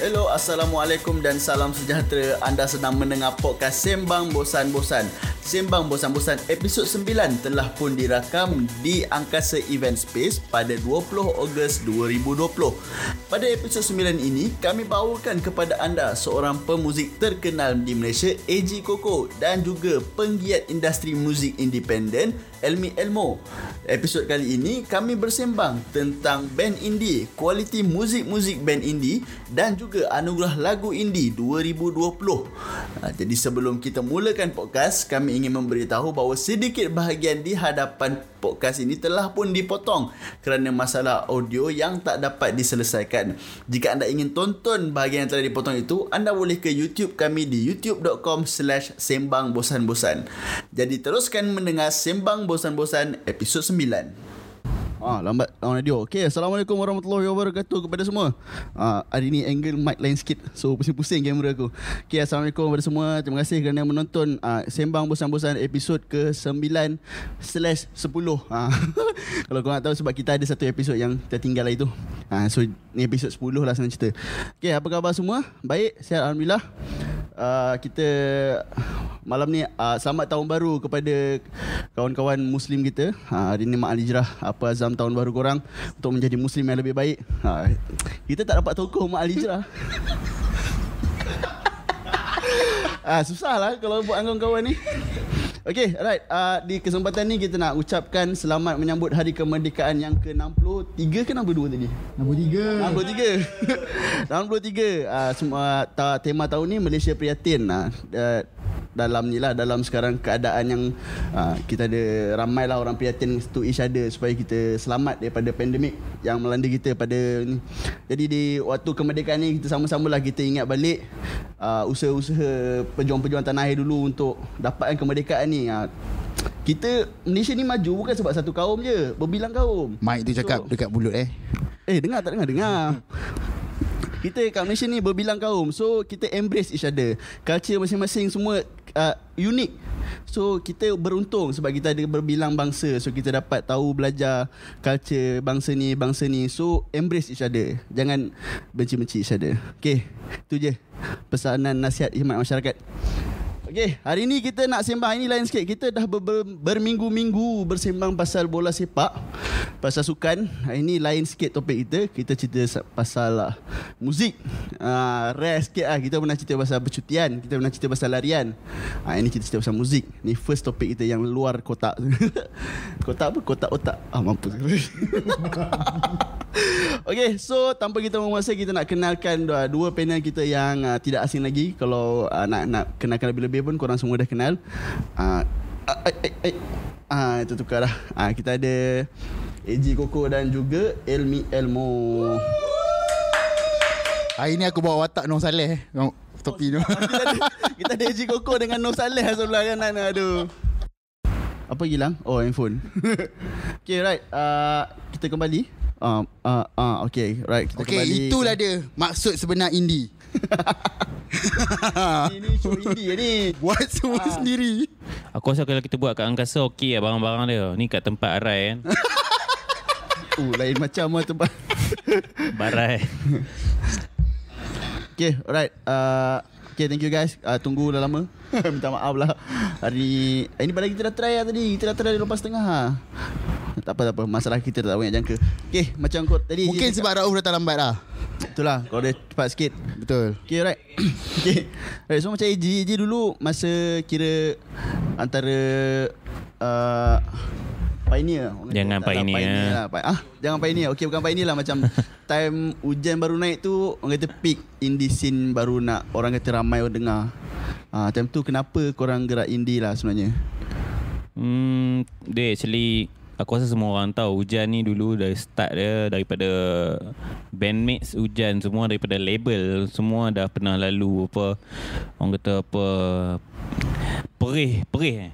Hello, Assalamualaikum dan salam sejahtera. Anda sedang mendengar podcast Sembang Bosan-Bosan. Sembang Bosan-Bosan episod 9 telah pun dirakam di Angkasa Event Space pada 20 Ogos 2020. Pada episod 9 ini, kami bawakan kepada anda seorang pemuzik terkenal di Malaysia, AG Koko dan juga penggiat industri muzik independen, Elmi Elmo. Episod kali ini, kami bersembang tentang band indie, kualiti muzik-muzik band indie dan juga anugerah lagu indie 2020. Ha, jadi sebelum kita mulakan podcast, kami ingin memberitahu bahawa sedikit bahagian di hadapan podcast ini telah pun dipotong kerana masalah audio yang tak dapat diselesaikan. Jika anda ingin tonton bahagian yang telah dipotong itu, anda boleh ke YouTube kami di youtube.com slash sembang bosan-bosan. Jadi teruskan mendengar Sembang Bosan-Bosan episod 9. Ah, lambat on radio. Okey, Assalamualaikum warahmatullahi wabarakatuh kepada semua. Ah, hari ni angle mic lain sikit. So pusing-pusing kamera aku. Okey, Assalamualaikum kepada semua. Terima kasih kerana menonton ah, Sembang Bosan-Bosan episod ke-9 slash 10. Ah, kalau korang nak tahu sebab kita ada satu episod yang tertinggal lah itu. Ah, so ni episod 10 lah senang cerita. Okey, apa khabar semua? Baik, sihat Alhamdulillah. Uh, kita malam ni uh, selamat tahun baru kepada kawan-kawan muslim kita. Uh, hari ni Mak Alijrah apa azam tahun baru korang untuk menjadi muslim yang lebih baik. Uh, kita tak dapat tokoh Mak Alijrah. Ah susah lah kalau buat dengan kawan ni. Okay, alright. Uh, di kesempatan ni kita nak ucapkan selamat menyambut Hari Kemerdekaan yang ke-63 ke 62 tadi? 63. 63. 63. Uh, semua ta, tema tahun ni Malaysia Prihatin. Uh, uh, dalam ni lah dalam sekarang keadaan yang uh, kita ada ramai lah orang prihatin to each other supaya kita selamat daripada pandemik yang melanda kita pada ni. Jadi di waktu kemerdekaan ni kita sama-sama lah kita ingat balik uh, usaha-usaha pejuang-pejuang tanah air dulu untuk dapatkan kemerdekaan ni. Uh, kita Malaysia ni maju bukan sebab satu kaum je, berbilang kaum. Mike tu cakap So- dekat mulut eh. Eh dengar tak dengar dengar. Kita kat Malaysia ni berbilang kaum. So kita embrace each other. Culture masing-masing semua uh, unik So kita beruntung sebab kita ada berbilang bangsa. So kita dapat tahu belajar culture bangsa ni bangsa ni. So embrace each other. Jangan benci-benci each other. Okay tu je. Pesanan nasihat khidmat masyarakat Okey, hari ni kita nak sembang ini lain sikit. Kita dah ber, ber, berminggu-minggu bersembang pasal bola sepak, pasal sukan. Hari ni lain sikit topik kita. Kita cerita sa- pasal uh, muzik. Uh, rare sikit lah. Kita pernah cerita pasal percutian. Kita pernah cerita pasal larian. Uh, ini kita cerita pasal muzik. Ni first topik kita yang luar kotak. kotak apa? Kotak otak. Ah, mampus. Okay, so tanpa kita membuang masa kita nak kenalkan dua, dua panel kita yang uh, tidak asing lagi. Kalau uh, nak nak kenalkan lebih-lebih pun korang semua dah kenal. Uh, uh, uh, uh, uh, uh, itu tukar dah. Uh, kita ada AG Koko dan juga Elmi Elmo. Hari ni aku bawa watak Noh Saleh eh. Topi tu. kita ada, kita ada AG Koko dengan Nur Saleh sebelah kanan. Aduh. Apa hilang? Oh, handphone. okay, right. Uh, kita kembali. Uh, uh, uh, okay, right. Kita Okey, kembali. itulah dia maksud sebenar indie. Ini show indie ni. Buat semua Ah. sendiri. Aku rasa kalau kita buat kat angkasa okey lah barang-barang dia. Ni kat tempat arai kan. Oh, lain macam lah tempat. Barai. Okay, alright. Uh, okay, thank you guys. Uh, tunggu dah lama. Minta maaf lah. Hari eh, ini pada kita dah try lah tadi. Kita dah try lepas setengah. Ha. Tak apa, tak apa. Masalah kita tak banyak jangka. Okay, macam kau tadi. Mungkin sebab Rauf datang lambat lah. cakap- Itulah, kalau dia cepat sikit. Betul. Okay, right. okay. Right, so macam AJ, AJ dulu masa kira antara uh, pioneer. Orang Jangan tak lah, pioneer. lah. Pa- Ah, jangan pioneer. Okay, bukan pioneer lah. Macam time hujan baru naik tu, orang kata peak indie scene baru nak orang kata ramai orang dengar. Ah, time tu kenapa korang gerak indie lah sebenarnya? Hmm, dia actually aku rasa semua orang tahu hujan ni dulu dari start dia daripada bandmates hujan semua daripada label semua dah pernah lalu apa orang kata apa perih perih eh.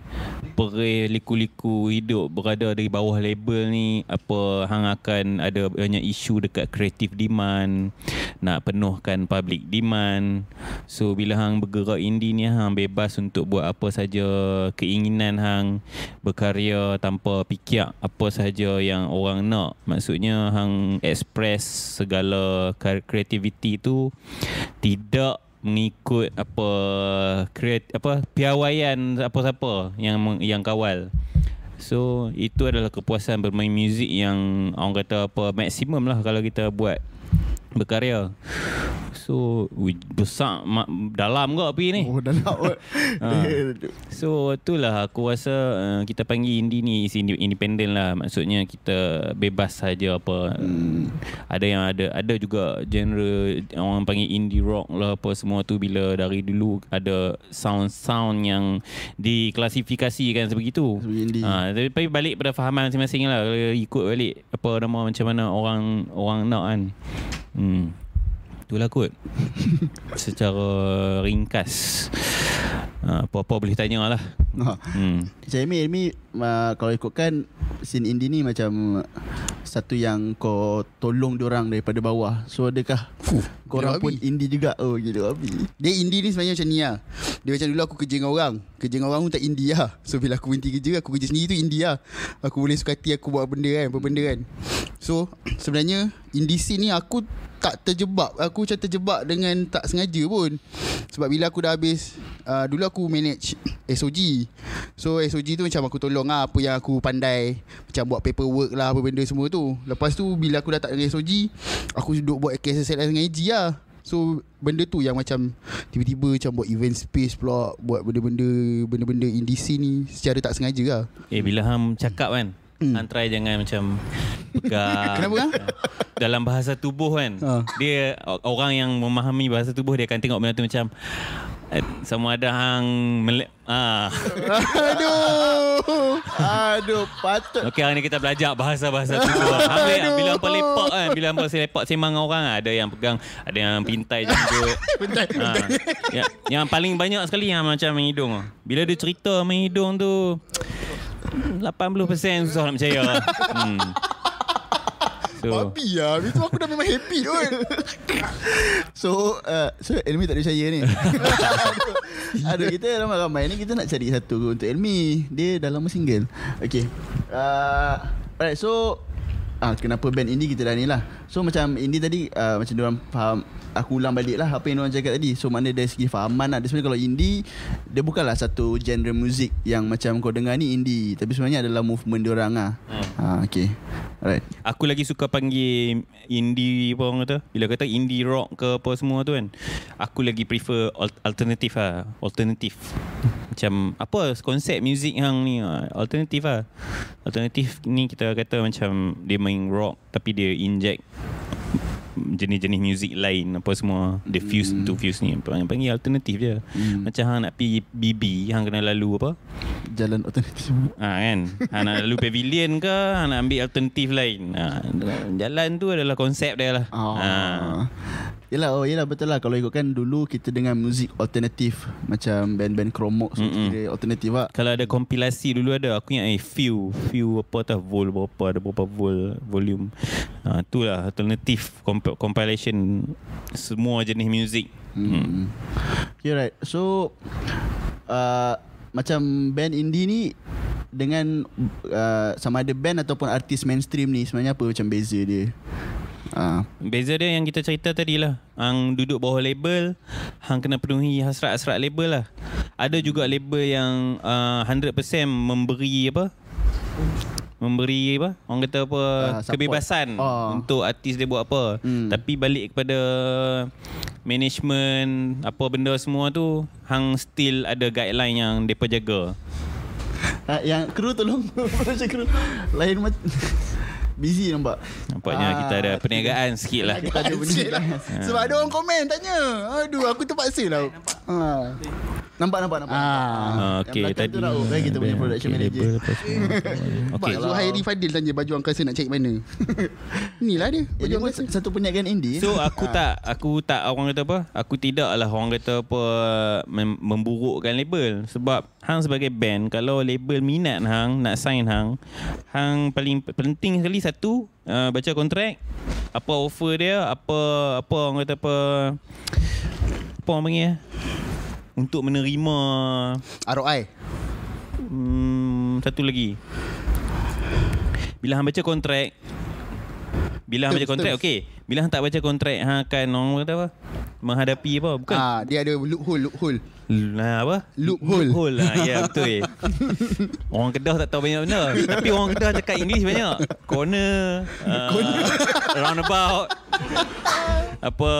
perih liku-liku hidup berada di bawah label ni. Apa hang akan ada banyak isu dekat creative demand nak penuhkan public demand. So bila hang bergerak indie ni hang bebas untuk buat apa saja keinginan hang berkarya tanpa fikir apa saja yang orang nak. Maksudnya hang express segala creativity tu tidak mengikut apa create apa piawaian apa-apa yang yang kawal. So itu adalah kepuasan bermain muzik yang orang kata apa maksimum lah kalau kita buat berkarya. So besar dalam ke api ni. Oh dah nak Ha. So itulah aku rasa uh, kita panggil indie ni is independent lah maksudnya kita bebas saja apa hmm. ada yang ada ada juga genre orang panggil indie rock lah apa semua tu bila dari dulu ada sound-sound yang diklasifikasikan sebegitu. Ha, tapi balik pada fahaman masing-masing lah ikut balik apa nama macam mana orang orang nak kan. Hmm. Itulah kot Secara ringkas uh, Apa-apa boleh tanya lah Ha. hmm. Macam Amy, Amy uh, kalau ikutkan scene indie ni macam satu yang kau tolong diorang daripada bawah. So adakah Fuh, korang gila pun indie juga? Oh gila Abi. Dia indie ni sebenarnya macam ni lah Dia macam dulu aku kerja dengan orang Kerja dengan orang pun tak indie lah. So bila aku berhenti kerja Aku kerja sendiri tu indie lah. Aku boleh suka hati aku buat benda kan Apa benda kan. So sebenarnya Indie scene ni aku tak terjebak. Aku macam terjebak dengan tak sengaja pun. Sebab bila aku dah habis uh, Dulu aku manage SOG So SOG tu macam aku tolong lah Apa yang aku pandai. Macam buat paperwork lah Apa benda semua tu. Lepas tu bila aku dah tak dengan SOG Aku duduk buat KSSL dengan AG lah So benda tu yang macam Tiba-tiba macam buat event space pula Buat benda-benda Benda-benda indie scene ni Secara tak sengaja lah. Eh bila Ham cakap kan Hmm. Han try jangan macam Pegang Kenapa kan? Dalam bahasa tubuh kan Ha. Dia Orang yang memahami bahasa tubuh Dia akan tengok benda tu macam eh, Sama ada hang mele- ah. Aduh Aduh, patut. Okey hari ni kita belajar bahasa-bahasa tubuh Hamil bila hampa lepak kan Bila hampa lepak sembang dengan orang Ada yang pegang Ada yang pintai jenggot Bentar ha. yang, yang paling banyak sekali yang macam main hidung Bila dia cerita main hidung tu 80% susah nak percaya hmm. So Babi lah Habis tu aku dah memang happy tu So, uh, so Elmi tak ada percaya ni. Aduh, Aduh, kita ramai-ramai ni kita nak cari satu untuk Elmi. Dia dah lama single. Okay. Uh, alright, so Ah, kenapa band indie kita dah ni lah So macam indie tadi uh, Macam diorang faham Aku ulang balik lah Apa yang diorang cakap tadi. So mana dari segi fahaman lah. Dia sebenarnya kalau indie Dia bukanlah satu genre muzik Yang macam kau dengar ni indie. Tapi sebenarnya adalah movement diorang lah. Hmm. ah, Okay. Alright. Aku lagi suka panggil indie apa orang kata? Bila kata indie rock ke apa semua tu kan Aku lagi prefer al- alternatif lah. Alternatif Macam apa konsep muzik yang ni? Ah, Alternatif lah. Alternatif ni kita kata macam Dia main rock Tapi dia inject jenis-jenis muzik lain apa semua dia fuse Hmm. tu fuse ni panggil, panggil alternatif je Hmm. macam hang nak pergi BB hang kena lalu apa Jalan alternatif Ha kan ha, Nak lalu pavilion ke ha, Nak ambil alternatif lain ha, Jalan tu adalah konsep dia lah Oh. ha. Yelah, oh yelah betul lah Kalau ikutkan dulu kita dengar muzik alternatif Macam band-band kromok so Mm-mm. kira alternatif lah Kalau ada kompilasi dulu ada Aku ingat eh few Few apa tau Vol berapa Ada berapa vol Volume ha, Itulah alternatif comp- Compilation Semua jenis muzik hmm. hmm. Okay right So uh, Macam band indie ni Dengan uh, Sama ada band ataupun artis mainstream ni Sebenarnya apa macam beza dia uh, Beza dia yang kita cerita tadi lah Hang duduk bawah label Hang kena penuhi hasrat-hasrat label lah. Ada juga label yang uh, 100% memberi apa? Memberi apa? Orang kata apa? Ah, support. Kebebasan Ah. Untuk artis dia buat apa. Hmm. Tapi balik kepada Management Apa benda semua tu Hang still ada guideline yang Mereka jaga uh, Yang kru tolong Macam kru. Lain macam Busy nampak Nampaknya Ah, kita ada perniagaan sikit lah Kita ada Asyik lah. benda Sebab ada orang komen tanya Aduh aku terpaksa lah ha. Nampak nampak nampak. Ah. Yang okay, belakang tadi tu Rauf eh, kita punya production okay, manager. tu. Okay. okay. So Hairi Fadil tanya baju angkasa nak cari mana Inilah dia Baju dia pun angkasa satu perniagaan indie. So aku tak aku tak orang kata apa? Aku tidak lah orang kata apa mem- memburukkan label sebab hang sebagai band kalau label minat hang nak sign hang hang paling penting sekali satu uh, baca kontrak apa offer dia apa apa orang kata apa apa orang panggil eh? untuk menerima ROI hmm, satu lagi bila hang baca kontrak bila hang Terms, baca kontrak okey bila hang tak baca kontrak hang akan orang kata apa menghadapi apa bukan ah, Dia ada loophole Loophole Nah, apa? Loophole. Loophole lah. Ya, betul. orang Kedah tak tahu banyak benda. Tapi orang Kedah cakap English banyak. Corner. Uh, roundabout. apa.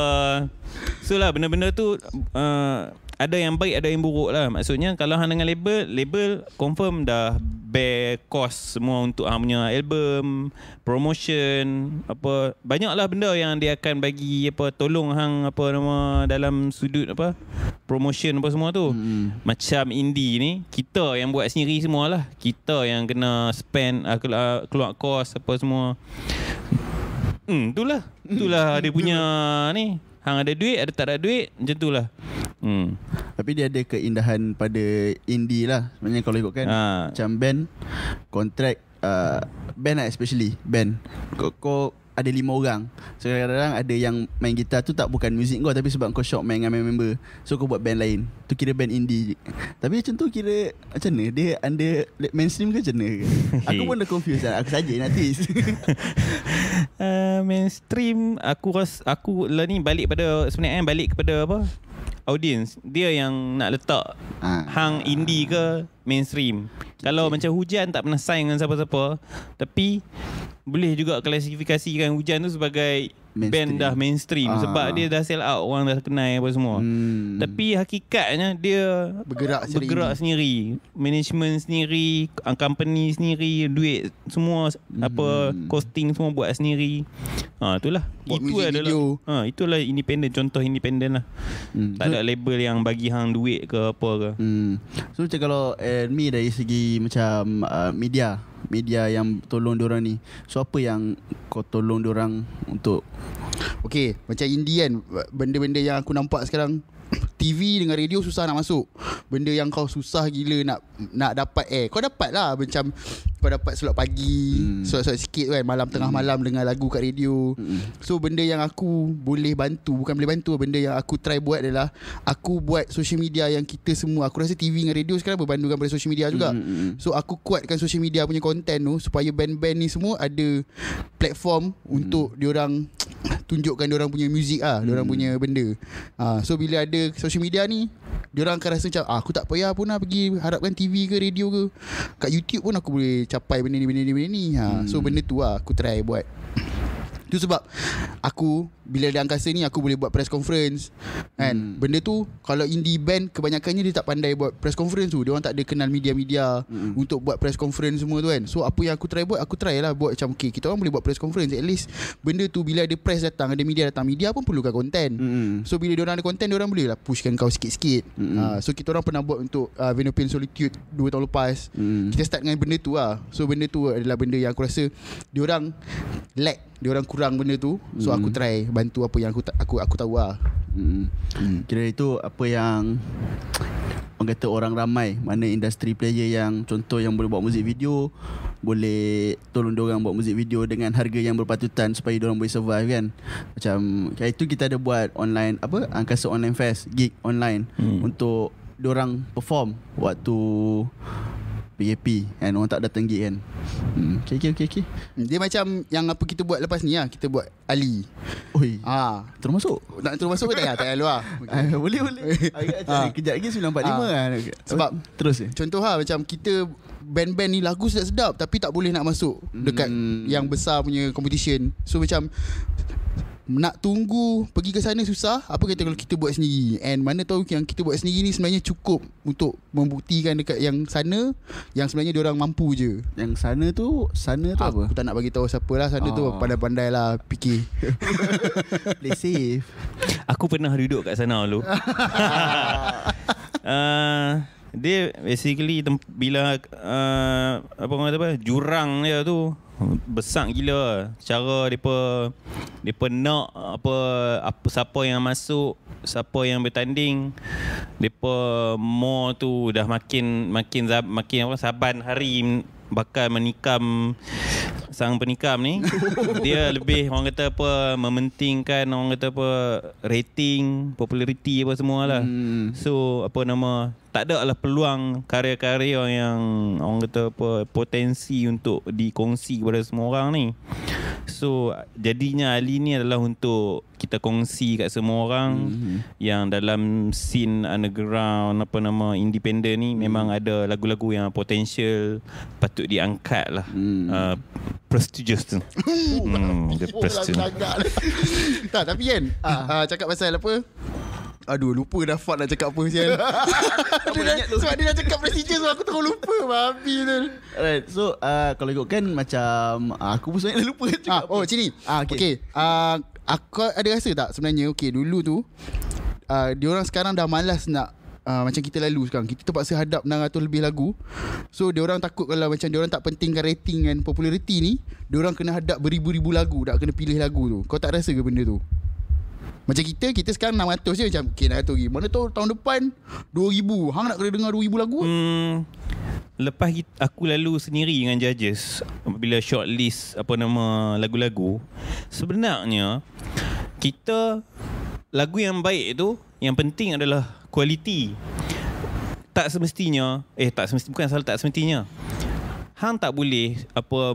So lah, benda-benda tu uh, ada yang baik, ada yang buruk lah. Maksudnya kalau hang dengan label, label confirm dah bear cost semua untuk hang punya album, promotion, apa. Banyaklah benda yang dia akan bagi apa tolong hang apa nama dalam sudut apa promotion apa semua tu. Hmm. Macam indie ni, kita yang buat sendiri semualah. Kita yang kena spend uh, keluar, keluar kos apa semua. Hmm, itulah. Itulah dia punya ni. Hang ada duit, ada tak ada duit, macam tu lah. Hmm. Tapi dia ada keindahan pada indie lah Sebenarnya kalau ikutkan. Ha. Macam band Kontrak uh, Band lah especially Band. Kau, kau ada lima orang. So kadang-kadang ada yang main gitar tu tak bukan muzik kau Tapi sebab kau shock main dengan member. So kau buat band lain. Tu kira band indie. Tapi macam tu kira Macam mana? Dia under mainstream ke macam mana? Aku pun dah confused lah. Aku saja nak twist uh, mainstream aku ras aku lah ni balik pada sebenarnya balik kepada apa? Audience. Dia yang nak letak Ah. hang indie ke mainstream. Kalau macam hujan tak pernah sign dengan siapa-siapa. Tapi boleh juga klasifikasikan hujan tu sebagai Mainstream. band dah mainstream Ah. sebab dia dah sell out orang dah kenal apa semua Hmm. tapi hakikatnya dia Bergerak secara bergerak sendiri management sendiri company sendiri duit semua apa costing semua buat sendiri ha itulah Buat itu adalah video. ha itulah independent contoh independent lah Hmm. tak ada label yang bagi hang duit ke apa ke Hmm. So macam kalau Elmi dari segi macam uh, media Media yang tolong diorang ni. So apa yang kau tolong diorang untuk Okay Macam indie kan Benda-benda yang aku nampak sekarang TV dengan radio susah nak masuk. Benda yang kau susah gila nak nak dapat air Kau dapat lah Macam kau dapat slot pagi hmm. Slot-slot sikit kan Malam tengah malam dengar lagu kat radio. Hmm. So benda yang aku boleh bantu Bukan boleh bantu Benda yang aku try buat adalah Aku buat social media yang kita semua Aku rasa TV dengan radio sekarang Berbandukan pada social media juga. Hmm, So aku kuatkan social media punya content tu Supaya band-band ni semua ada Platform Untuk diorang Tunjukkan diorang punya music ah, Diorang punya benda. Ah, So bila ada social media ni Diorang akan rasa macam ah, Aku tak payah pun lah pergi Harapkan TV ke radio ke. Kat YouTube pun aku boleh capai benda ni benda ni benda ni. Ha, So benda tu lah aku try buat. Tu sebab aku bila ada angkasa ni aku boleh buat press conference kan. Hmm. Benda tu kalau indie band kebanyakannya dia tak pandai buat press conference tu. Dia orang tak ada kenal media-media hmm. untuk buat press conference semua tu kan. So apa yang aku try buat aku try lah buat macam okay kita orang boleh buat press conference at least benda tu bila ada press datang ada media datang media pun perlukan konten. Hmm. So bila dia orang ada konten dia orang boleh lah pushkan kau sikit-sikit. Mm-mm. Uh, so kita orang pernah buat untuk uh, Venopin Solitude 2 tahun lepas. Hmm. Kita start dengan benda tu lah So benda tu adalah benda yang aku rasa Diorang lack Diorang kurang benda tu So aku try Bantu apa yang aku ta- aku aku tahu lah Hmm. Kira itu apa yang Orang kata orang ramai Mana industri player yang Contoh yang boleh buat muzik video Boleh Tolong diorang buat muzik video Dengan harga yang berpatutan Supaya diorang boleh survive kan Macam Kayak itu kita ada buat online Apa Angkasa Online Fest Gig online Hmm. Untuk Diorang perform Waktu PKP kan orang tak datang gig kan hmm. Okay okay okay, okay. Dia macam Yang apa kita buat lepas ni lah Kita buat Ali Oi Ah, Termasuk Nak terus masuk ke tak payah Tak payah luar Ah, boleh boleh. Ah. kejap lagi 945 Ah. kan. Sebab terus eh. Contoh lah Macam kita Band-band ni lagu sedap-sedap Tapi tak boleh nak masuk Dekat Hmm. yang besar punya competition So macam nak tunggu pergi ke sana susah apa kata kalau kita buat sendiri and mana tahu yang kita buat sendiri ni sebenarnya cukup untuk membuktikan dekat yang sana yang sebenarnya dia orang mampu je Yang sana tu sana tu apa? Aku tak nak bagi tahu siapa lah Sana tu Oh. pandai-pandai lah fikir Play safe. Aku pernah duduk kat sana dulu. uh, dia basically tem- bila uh, apa orang kata apa jurang dia tu besar gila cara depa depa nak apa apa siapa yang masuk siapa yang bertanding. Depa more tu dah makin makin makin apa saban hari bakal menikam sang penikam ni. Dia lebih orang kata apa mementingkan orang kata apa rating populariti apa semua lah. Hmm. so apa nama tak ada lah peluang karya-karya yang orang kata apa potensi untuk dikongsi kepada semua orang ni so jadinya Ali ni adalah untuk kita kongsi kat semua orang mm-hmm. yang dalam scene underground apa nama independent ni memang ada lagu-lagu yang potensial patut diangkat lah Hmm. uh, prestigious tu hmm, dia prestigious tak tapi kan ah. cakap pasal apa Aduh lupa dah Fad nak cakap apa sial dia dah, Sebab dia dah cakap prestigious so Aku terus lupa Babi tu Alright, so uh, kalau ikutkan macam uh, aku pun sebenarnya lupa ah, cakap Oh apa. sini Ah, okay. okay. okay uh, Aku ada rasa tak sebenarnya Okay dulu tu uh, Diorang sekarang dah malas nak Uh, macam kita lalu sekarang Kita terpaksa hadap 600 lebih lagu So diorang takut kalau macam Diorang tak pentingkan rating dan populariti ni Diorang kena hadap beribu-ribu lagu Tak kena pilih lagu tu Kau tak rasa ke benda tu? Macam kita Kita sekarang 600 je Macam okay 600 lagi Mana tahu tahun depan 2000 Hang nak kena dengar 2000 lagu hmm. Lepas aku lalu sendiri dengan judges bila shortlist apa nama lagu-lagu, sebenarnya kita lagu yang baik tu yang penting adalah kualiti. Tak semestinya, eh tak semestinya bukan salah tak semestinya. Hang tak boleh apa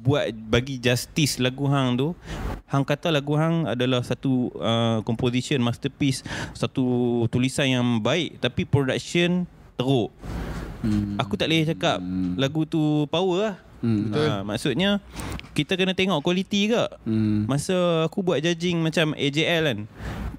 buat bagi justice lagu hang tu. Hang kata lagu hang adalah satu uh, composition masterpiece, satu tulisan yang baik tapi production teruk. Hmm. Aku tak boleh cakap lagu tu power lah. Hmm, betul. Ha, maksudnya kita kena tengok kualiti ke. Hmm. Masa aku buat judging macam AJL kan.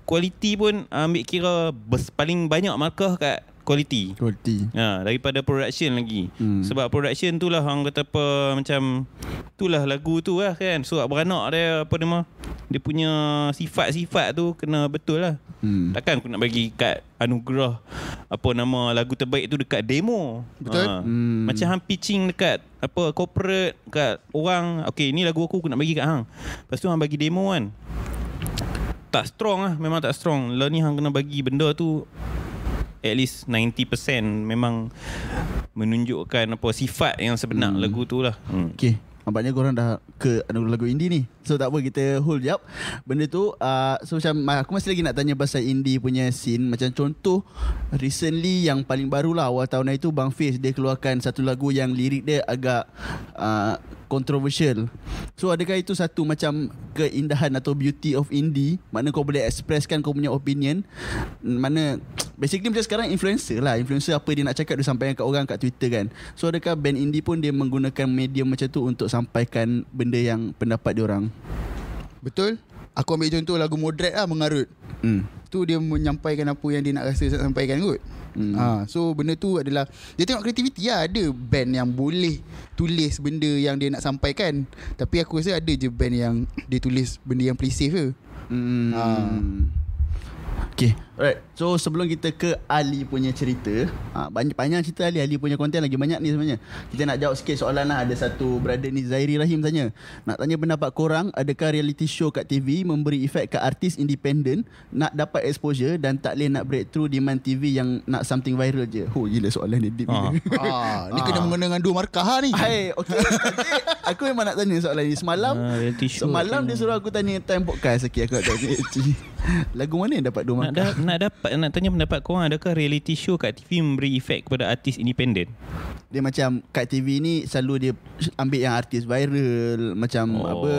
Kualiti pun ambil kira bers, paling banyak markah kat kualiti. Quality. Ha, daripada production lagi. Hmm. Sebab production tu lah orang kata apa macam itulah lagu tu lah kan. Surat beranak dia apa nama dia punya sifat-sifat tu kena betul lah. Hmm. Takkan aku nak bagi kat anugerah apa nama lagu terbaik tu dekat demo. Betul. Ha. Hmm. Macam hang pitching dekat apa corporate kat orang, okey ni lagu aku aku nak bagi kat hang. Lepas tu hang bagi demo kan. Tak strong lah, memang tak strong. Lah ni hang kena bagi benda tu at least 90% memang menunjukkan apa sifat yang sebenar hmm. lagu tu lah. Hmm. Okay Nampaknya korang dah ke lagu indie ni So tak apa kita hold jap. Benda tu uh, So macam aku masih lagi nak tanya pasal indie punya scene. Macam contoh Recently yang paling baru lah Awal tahun itu Bang Fiz dia keluarkan satu lagu yang lirik dia agak uh, Controversial. So adakah itu satu macam keindahan atau beauty of indie Mana kau boleh expresskan kau punya opinion? Mana Basically macam sekarang influencer lah. Influencer apa dia nak cakap Dia sampaikan kat orang kat Twitter kan. So adakah band indie pun Dia menggunakan medium macam tu Untuk sampaikan Benda yang pendapat dia orang Betul Aku ambil contoh lagu Moderat lah Mengarut hmm. Tu dia menyampaikan apa yang dia nak rasa sampaikan kot Hmm. ha, So benda tu adalah Dia tengok kreativiti lah Ada band yang boleh Tulis benda yang dia nak sampaikan Tapi aku rasa ada je band yang Dia tulis benda yang play safe je Hmm. Ah. Okay Alright So sebelum kita ke Ali punya cerita ha, banyak, banyak cerita Ali Ali punya konten lagi banyak ni sebenarnya Kita nak jawab sikit soalan lah Ada satu brother ni Zairi Rahim tanya Nak tanya pendapat korang Adakah reality show kat TV Memberi efek ke artis independen Nak dapat exposure Dan tak boleh nak breakthrough Demand TV yang nak something viral je Oh gila soalan ni deep Ah. gila. ah, Ni kena mengena dengan dua markah lah ni Hai, okay. Aku memang nak tanya soalan ni. Semalam, Ah, show semalam dia suruh aku tanya time podcast. Okay, aku nak tanya. Lagu mana yang dapat dua Nak, markah? da- nak dapat nak tanya pendapat korang adakah reality show kat TV memberi efek kepada artis independen? Dia macam kat TV ni selalu dia ambil yang artis viral. Macam oh. apa,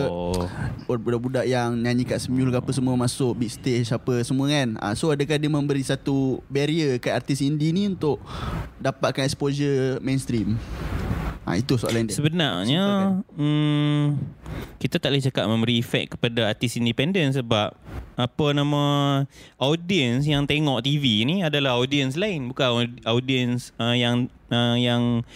budak-budak yang nyanyi kat Semul ke apa semua masuk big stage apa semua kan. Ah, so adakah dia memberi satu barrier kat artis indie ni untuk dapatkan exposure mainstream? Ah itu soalan dia. Sebenarnya hmm, kita tak boleh cakap memberi efek kepada artis independen sebab apa nama audience yang tengok TV ni adalah audience lain bukan audience uh, yang uh, yang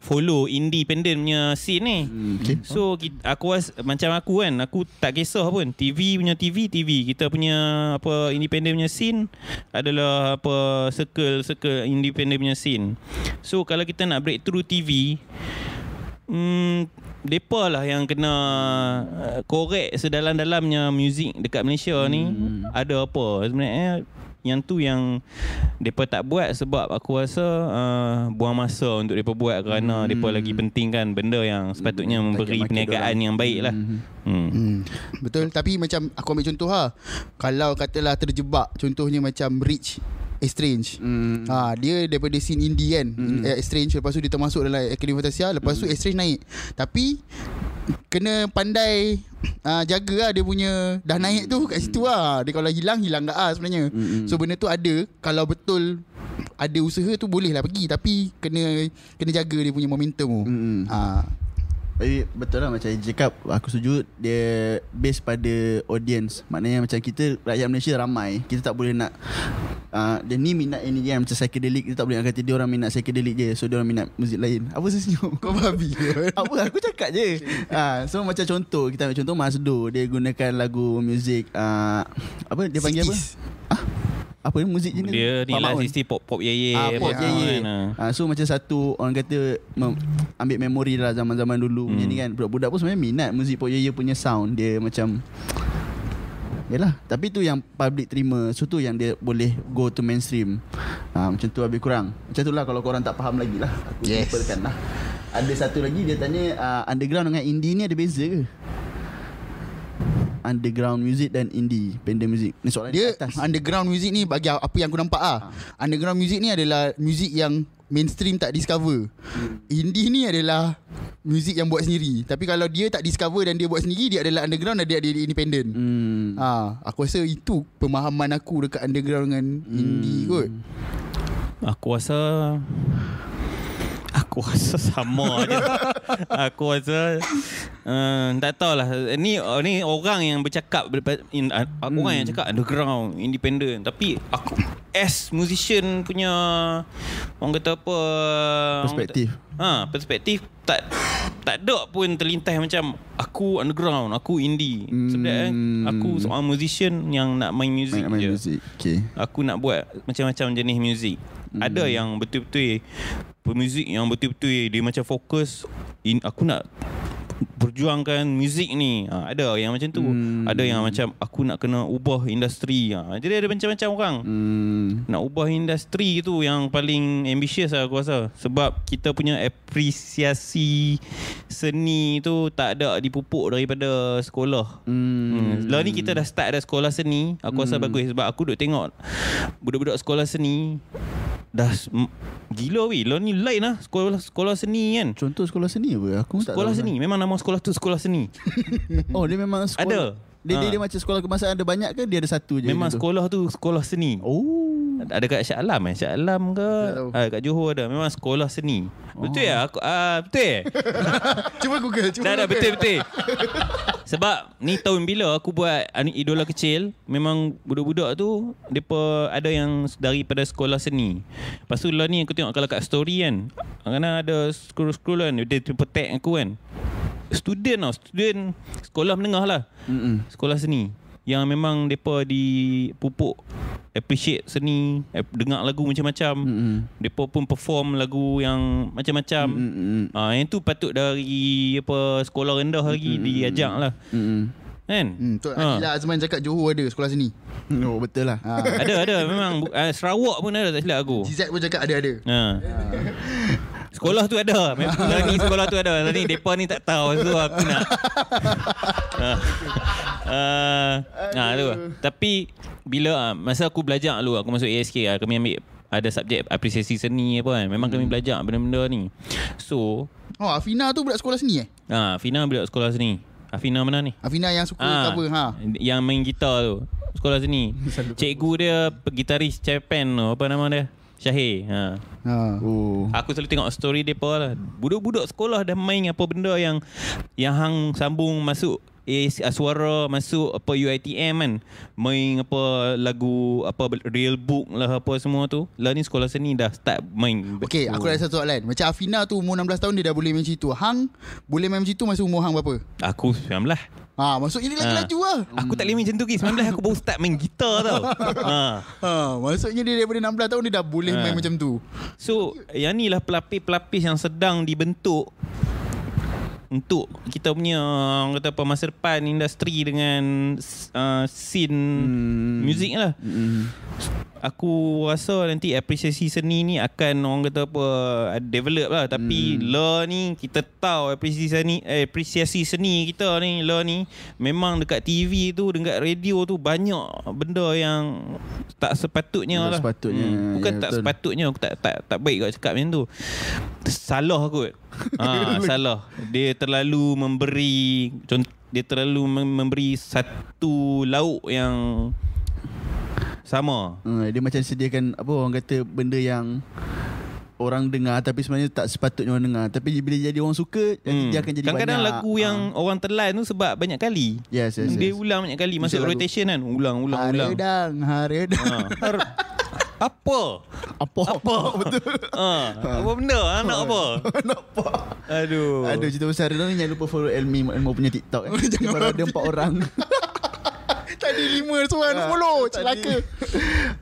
follow independent punya scene ni. Hmm, okay. So kita, aku was, macam aku kan aku tak kisah pun TV punya TV TV kita punya apa independent punya scene adalah apa circle circle independent punya scene. So kalau kita nak breakthrough TV hmm Depa lah yang kena uh, korek sedalam-dalamnya muzik dekat Malaysia ni Hmm. ada apa sebenarnya yang tu yang depa tak buat sebab aku rasa uh, buang masa untuk depa buat kerana Hmm. depa lagi pentingkan benda yang sepatutnya Hmm, memberi perniagaan dorang. yang baik lah. Hmm. Hmm. Hmm. Betul tapi macam aku ambil contoh ha. Kalau katalah terjebak contohnya macam Rich Estrange. Hmm. Ha, dia daripada scene indie kan hmm. Estrange Lepas tu dia termasuk dalam Academy Fantasia Lepas tu Estrange naik Tapi Kena pandai uh, Jaga lah dia punya Dah naik tu kat situ lah Dia kalau hilang Hilang kat ah sebenarnya Mm-mm. So benda tu ada Kalau betul Ada usaha tu boleh lah pergi Tapi Kena Kena jaga dia punya momentum tu Mm-mm. ha. Tapi betul lah macam Eji cakap Aku setuju Dia based pada audience. Maknanya macam kita Rakyat Malaysia ramai. Kita tak boleh nak uh, Dia ni minat ini kan Macam psychedelic Kita tak boleh nak kata Dia orang minat psychedelic je So dia orang minat muzik lain. Apa saya senyum? Kau babi? Apa? Aku cakap je. Uh, So macam contoh Kita ambil contoh Masdo Dia gunakan lagu muzik uh, Apa? Dia panggil apa? 60s. Apa ni muzik jenis Dia ni lah sistem pop pop ye ye. Ah, pop ye ye. ah. Ah, so macam satu orang kata mem- ambil memori lah zaman-zaman dulu punya Hmm. ni kan. Budak-budak pun sebenarnya minat muzik pop ye ye punya sound. Dia macam Yalah, tapi tu yang public terima. So tu yang dia boleh go to mainstream. Ha, macam tu lebih kurang. Macam tu lah kalau korang tak faham lagi lah. Aku Yes. lah. Ada satu lagi dia tanya uh, underground dengan indie ni ada beza ke? Underground music dan indie pendant music. Ni soalan Dia di atas. underground music ni bagi apa yang aku nampak ah. Underground music ni adalah music yang mainstream tak discover. Hmm. Indie ni adalah music yang buat sendiri. Tapi kalau dia tak discover dan dia buat sendiri dia adalah underground dan dia dia independent. Hmm. Ha, aku rasa itu pemahaman aku dekat underground dengan indie kot. Aku rasa Aku rasa sama je Aku rasa uh, Tak tahulah Ni ni orang yang bercakap in, uh, Orang yang cakap underground Independent Tapi aku As musician punya Orang kata apa Perspektif. kata, ha, Perspektif Tak Tak ada pun terlintas macam Aku underground Aku indie Hmm. Sebenarnya Aku seorang musician Yang nak main music Main, main je muzik. Okay. Aku nak buat macam-macam jenis muzik. Hmm. Ada yang betul-betul pemuzik yang betul-betul dia macam fokus in, aku nak perjuangkan muzik ni. Ha, ada yang macam tu. Hmm. Ada yang macam aku nak kena ubah industri. Ha, jadi ada macam-macam orang. Hmm. Nak ubah industri tu yang paling ambitious lah aku rasa. Sebab kita punya apresiasi seni tu tak ada dipupuk daripada sekolah. Hmm. Hmm. Lah ni kita dah start ada sekolah seni Aku rasa Hmm. bagus Sebab aku duk tengok Budak-budak sekolah seni Dah Gila weh Lah ni lain lah Sekolah sekolah seni kan Contoh sekolah seni apa? Aku tak Sekolah tahu. seni Memang nama sekolah tu sekolah seni Oh, dia memang sekolah. Ada. Dia, dia, Ha. dia macam sekolah kebangsaan ada banyak ke dia ada satu je? Memang gitu? sekolah tu sekolah seni Oh. Ada kat Shah Alam eh Shah Alam ke Tak ah, Kat Johor ada Memang sekolah seni Betul ya aku, ah, Betul eh Cuba Google, cuba Dah dah Google. betul-betul Sebab ni tahun bila aku buat idola kecil Memang budak-budak tu Mereka ada yang daripada sekolah seni. Lepas tu lah ni aku tengok kalau kat story kan Kadang ada scroll-scroll kan Dia jumpa tag aku kan. Student tau Student sekolah menengah lah. Mm-mm. Sekolah seni Yang memang mereka dipupuk Appreciate seni eh, Dengar lagu macam-macam Mm-mm. Mereka pun perform lagu yang macam-macam Mm-mm. Ah, yang tu patut dari apa sekolah rendah lagi Mm-mm. diajak lah. Mm-mm. Kan? Hmm, tu Ha. Adila Azman cakap Johor ada sekolah seni. Oh, betul lah. Ha. Ada ada memang ah, Sarawak pun ada tak silap aku. CZ pun cakap ada-ada. Ha. Sekolah tu ada. Memang ni sekolah tu ada. Ni depa ni tak tahu so aku nak. ha. Uh, nah, tu. Tapi bila ah, masa aku belajar dulu aku masuk ASK ah, kami ambil ada subjek apresiasi seni apa kan. Memang kami belajar benda-benda ni. So, Oh, Afina tu budak sekolah seni eh? ah Fina budak sekolah seni. Afina mana ni? Afina yang suka Ah, cover ha. Yang main gitar tu Sekolah sini Cikgu dia Gitaris Japan tu Apa nama dia Syahir. Ha. Ha. Oh. Aku selalu tengok story dia lah. Budak-budak sekolah dah main apa benda yang yang hang sambung masuk eh suara masuk apa UiTM kan main apa lagu apa real book lah apa semua tu lah ni sekolah seni dah start main Okay, aku ada satu soalan. Macam Afina tu umur 16 tahun dia dah boleh main macam tu. Hang boleh main macam tu masa umur hang berapa? aku 19 Ha, masuk ini lagi Ha. laju lah. Aku tak boleh main macam tu Ki 19 aku baru start main gitar tau ha. Ha, maksudnya dia daripada 16 tahun dia dah boleh Ha. main macam tu. So yang ni lah pelapis-pelapis yang sedang dibentuk untuk kita punya orang kata apa masa depan industri dengan uh, scene hmm. muzik lah. Mm. Aku rasa nanti apresiasi seni ni akan orang kata apa develop lah tapi hmm. law ni kita tahu apresiasi seni eh, apresiasi seni kita ni law ni memang dekat TV tu dekat radio tu banyak benda yang tak sepatutnya Tak lah. sepatutnya. Hmm. Bukan Ya, tak betul. sepatutnya aku tak tak tak baik kau cakap macam tu. Salah kot. ha, salah. Dia terlalu memberi contoh dia terlalu mem- memberi satu lauk yang sama. Uh, dia macam sediakan apa orang kata benda yang orang dengar tapi sebenarnya tak sepatutnya orang dengar. Tapi bila jadi orang suka hmm. dia akan jadi Kadang-kadang banyak. lagu yang orang telan tu sebab banyak kali. Yes, yes, Dia yes. ulang banyak kali masuk rotation kan. Ulang, ulang, ulang. Haredang, haredang. Ha. Apa? apa? Apa? Betul. Ha. Apa benda? Ha? Nak apa? Nak apa? Aduh. Aduh cerita Haridang ni jangan lupa follow Elmi Elmo punya TikTok eh. Dia baru ada empat orang. Tadi lima seorang nak follow. Celaka.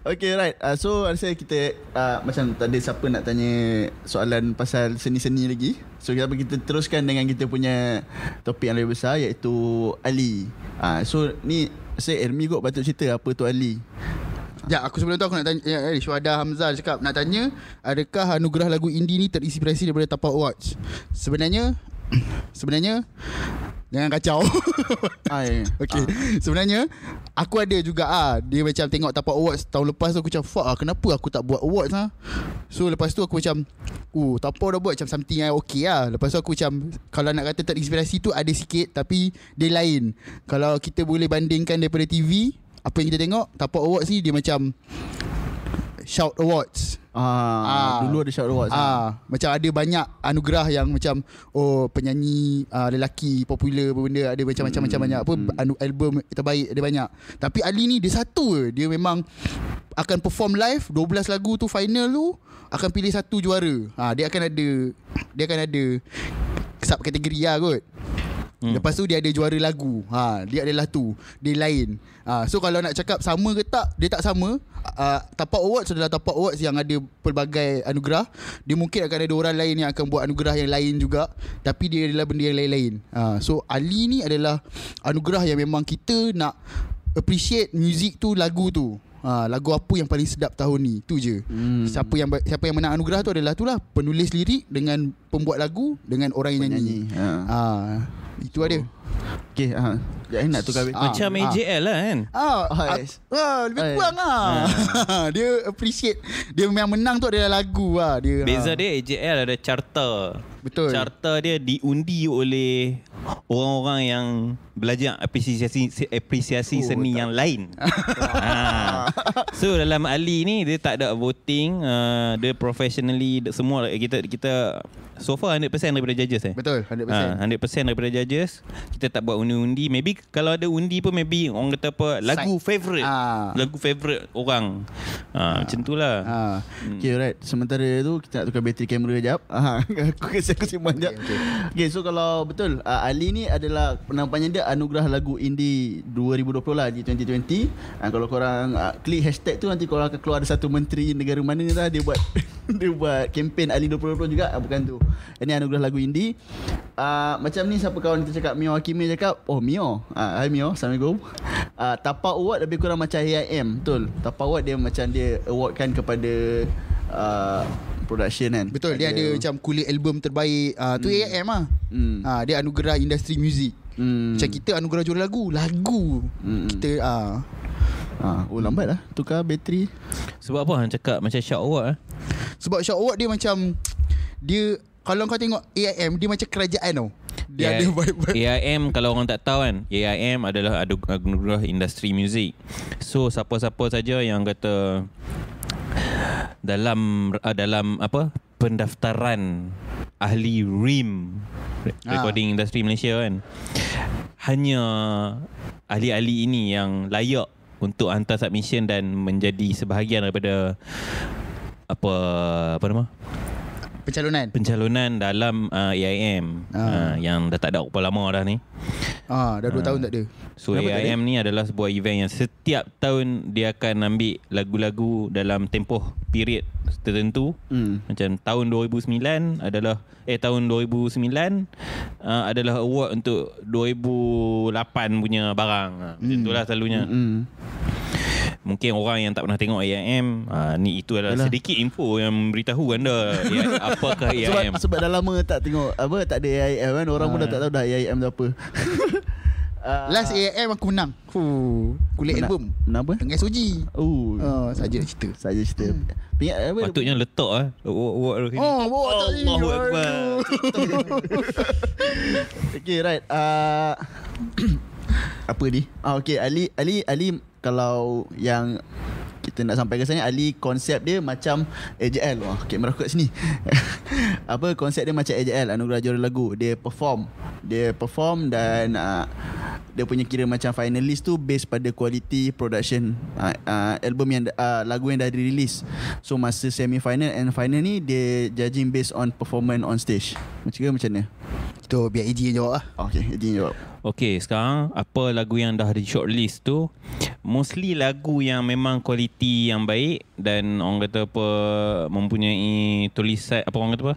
okay right uh, So rasa kita uh, Macam tadi siapa nak tanya Soalan pasal seni-seni lagi So kita, kita teruskan dengan kita punya Topik yang lebih besar Iaitu Ali uh, So ni Saya Elmi kot patut cerita Apa tu Ali Ya, aku sebelum tu aku nak tanya ya, eh, Syuhada Hamzal cakap nak tanya adakah anugerah lagu indie ni terinspirasi daripada Tapak Awards? Sebenarnya sebenarnya jangan kacau. Ay, Okey. Sebenarnya aku ada juga ah dia macam tengok Tapak Awards tahun lepas tu aku macam fuck ah kenapa aku tak buat awards ah. So lepas tu aku macam uh Tapak dah buat macam something yang okay lah. Lepas tu aku macam kalau nak kata terinspirasi tu ada sikit tapi dia lain. Kalau kita boleh bandingkan daripada TV apa yang kita tengok Tapak Awards ni dia macam Shout Awards Ah, Ah. dulu ada shout awards. Ah. Ah, macam ada banyak anugerah yang macam oh penyanyi ah, lelaki popular apa benda ada macam macam macam banyak apa anu, album terbaik ada banyak. Tapi Ali ni dia satu je. Dia memang akan perform live 12 lagu tu final tu akan pilih satu juara. Ha, dia akan ada dia akan ada sub kategori lah kot. Hmm. Lepas tu dia ada juara lagu. Ha, dia adalah tu. Dia lain. Ha, so kalau nak cakap sama ke tak, dia tak sama. Uh, Tapak Awards adalah Tapak Awards yang ada pelbagai anugerah. Dia mungkin akan ada orang lain yang akan buat anugerah yang lain juga. Tapi dia adalah benda yang lain-lain. Ha, so Ali ni adalah anugerah yang memang kita nak appreciate music tu, lagu tu. Ha, lagu apa yang paling sedap tahun ni Tu je hmm. Siapa yang siapa yang menang anugerah tu adalah tu lah Penulis lirik Dengan pembuat lagu Dengan orang yang nyanyi, Penyanyi. Ha. Ha, itu ada. Okay, ha. Jangan nak tukar Ah. Macam ah. AJL lah kan. Ah, Oh, ah, yes. ah, lebih Ah, kurang ah. dia appreciate. Dia yang menang tu adalah lagu ah. Dia. Beza ah. dia AJL ada charter. Betul. Charter dia diundi oleh orang-orang yang belajar apresiasi apresiasi Oh, seni tak. yang lain. ha. So dalam Ali ni dia tak ada voting, uh, dia professionally semua kita kita so far 100% daripada judges eh. Betul, 100%. Ha, 100% daripada judges Kita tak buat undi-undi. Maybe kalau ada undi pun Maybe orang kata apa Lagu Side. favourite Ah. Lagu favourite orang. Ha, Macam tu lah. Ha. Okay right Sementara tu Kita nak tukar bateri kamera sekejap. Aku kasi aku simpan sekejap Okay, okay, okay. so kalau betul uh, Ali ni adalah Penampakannya dia Anugerah Lagu Indie 2020 lah Di 2020 uh, Kalau korang uh, Klik hashtag tu Nanti korang akan keluar Ada satu menteri negara mana lah. Dia buat Dia buat Kempen Ali 2020 juga. Uh, Bukan tu. Ini Anugerah Lagu Indie. Uh, Macam ni siapa kawan kita cakap Mio Hakimi cakap Oh Mio uh, Hai Mio Assalamualaikum uh, Tapak Award lebih kurang macam AIM Betul Tapak Award dia macam Dia awardkan kepada uh, Production kan Betul, dia ada macam kulit album terbaik. Ah, tu AIM ah. Hmm. Ah, dia anugerah industri muzik. Hmm. Macam kita anugerah juara lagu, lagu. Hmm. Kita ah. Ah, oh lambat lah Tukar bateri Sebab apa orang cakap Macam shout award eh? Sebab Shout Award dia macam dia kalau kau tengok AIM dia macam kerajaan tau. Dia ada vibe-vibe. AIM kalau orang tak tahu kan AIM adalah anugerah industri muzik So siapa-siapa saja yang kata dalam uh, dalam apa pendaftaran ahli RIM recording industry Malaysia kan hanya ahli-ahli ini yang layak untuk hantar submission dan menjadi sebahagian daripada apa apa nama Pencalonan. pencalonan dalam uh, AIM Ah. uh, yang dah tak ada berapa lama dah ni. Ah, dah 2 tahun tak ada. So Kenapa AIM ni adalah sebuah event yang setiap tahun dia akan ambil lagu-lagu dalam tempoh period tertentu. Hmm. Macam tahun 2009 adalah eh tahun 2009 uh, adalah award untuk 2008 punya barang. Uh, macam itulah selalunya. Hmm. Mungkin orang yang tak pernah tengok AIM uh, ni itu adalah Yalah. sedikit info yang beritahu anda ya, apakah Sebab, AIM. sebab dah lama tak tengok apa tak ada AIM kan orang pun dah tak tahu dah AIM tu apa. Ah, Last AIM aku menang. Fuh, kulit menang- album. Menang apa? Dengan SOG. Oh, Oh, saja cerita. saja cerita. Hmm. Pingat apa? Patutnya letak ah. Ni. Oh, bawa tak ni. Allahu Akbar. Okay right uh, Apa ni ah, Okay Ali Ali Ali Kalau yang kita nak sampai ke sana Ali konsep dia macam AJL Wah kamera aku kat sini. Apa konsep dia macam AJL Anugerah Juara Lagu. Dia perform. Dia perform dan uh, Dia punya kira macam finalist tu Based pada quality production uh, uh, Album yang uh, Lagu yang dah di-release So masa semi final and final ni Dia judging based on performance on stage. Macam ke macam mana? Tu biar AJ yang jawab lah. Okay, Eddie jawab. Okay, sekarang apa lagu yang dah di shortlist tu? Mostly lagu yang memang kualiti yang baik dan orang kata apa mempunyai tulisan apa orang kata apa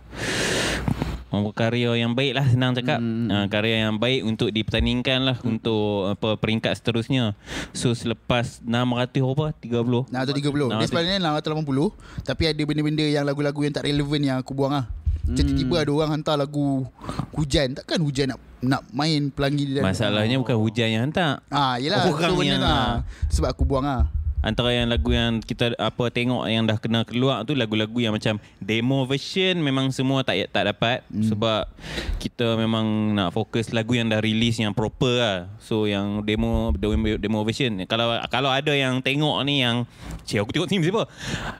Orang karya yang baik lah senang cakap hmm. uh, Karya yang baik untuk dipertandingkan lah hmm. Untuk apa peringkat seterusnya So selepas 600 apa? 30 Nah, tu 30. Dia sebenarnya 680 tapi ada benda-benda yang lagu-lagu yang tak relevan yang aku buang lah. Macam tiba-tiba ada orang hantar lagu hujan. Takkan hujan nak nak main pelangi dia. Masalahnya bukan hujan yang hantar Ah, yelah. Orang so yang- tu lah. Sebab aku buang lah. Antara yang lagu yang kita apa tengok yang dah kena keluar tu lagu-lagu yang macam demo version memang semua tak tak dapat hmm. sebab kita memang nak fokus lagu yang dah release yang proper lah. So yang demo demo, demo version kalau kalau ada yang tengok ni yang cik aku tengok sini siapa?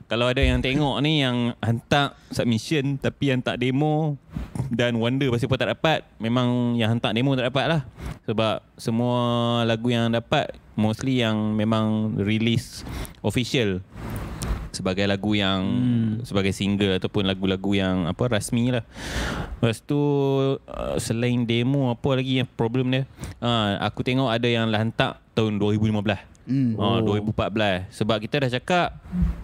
Kalau ada yang tengok ni yang hantar submission tapi yang tak demo dan wonder pasal apa tak dapat memang yang hantar demo tak dapat lah sebab semua lagu yang dapat mostly yang memang release official sebagai lagu yang hmm. sebagai single ataupun lagu-lagu yang apa rasmi lah. Lepas tu uh, selain demo apa lagi yang problem dia? Uh, aku tengok ada yang hantar tahun 2015. Hmm. Oh. 2014 Sebab kita dah cakap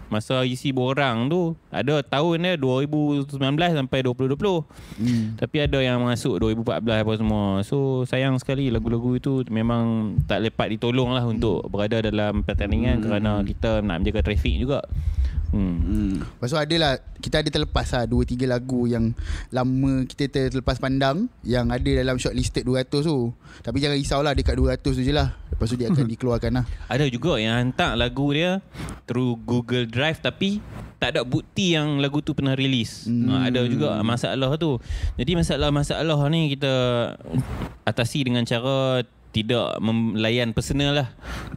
Masa isi borang tu Ada tahun dia 2019 sampai 2020 Hmm. Tapi ada yang masuk 2014 apa semua. So sayang sekali lagu-lagu itu Memang tak lepat ditolong lah Untuk berada dalam pertandingan Kerana kita nak menjaga trafik juga. Hmm. Hmm. Lepas tu ada lah Kita ada terlepas lah Dua tiga lagu yang Lama kita ter- terlepas pandang Yang ada dalam shortlisted 200 tu. Tapi jangan risau lah Dekat 200 tu je lah. Lepas tu dia akan dikeluarkan lah. Ada juga yang hantar lagu dia Through Google Drive Tapi tak ada bukti yang lagu tu pernah release. Hmm. Ha, ada juga masalah tu. Jadi masalah-masalah ni kita atasi dengan cara tidak melayan personal lah.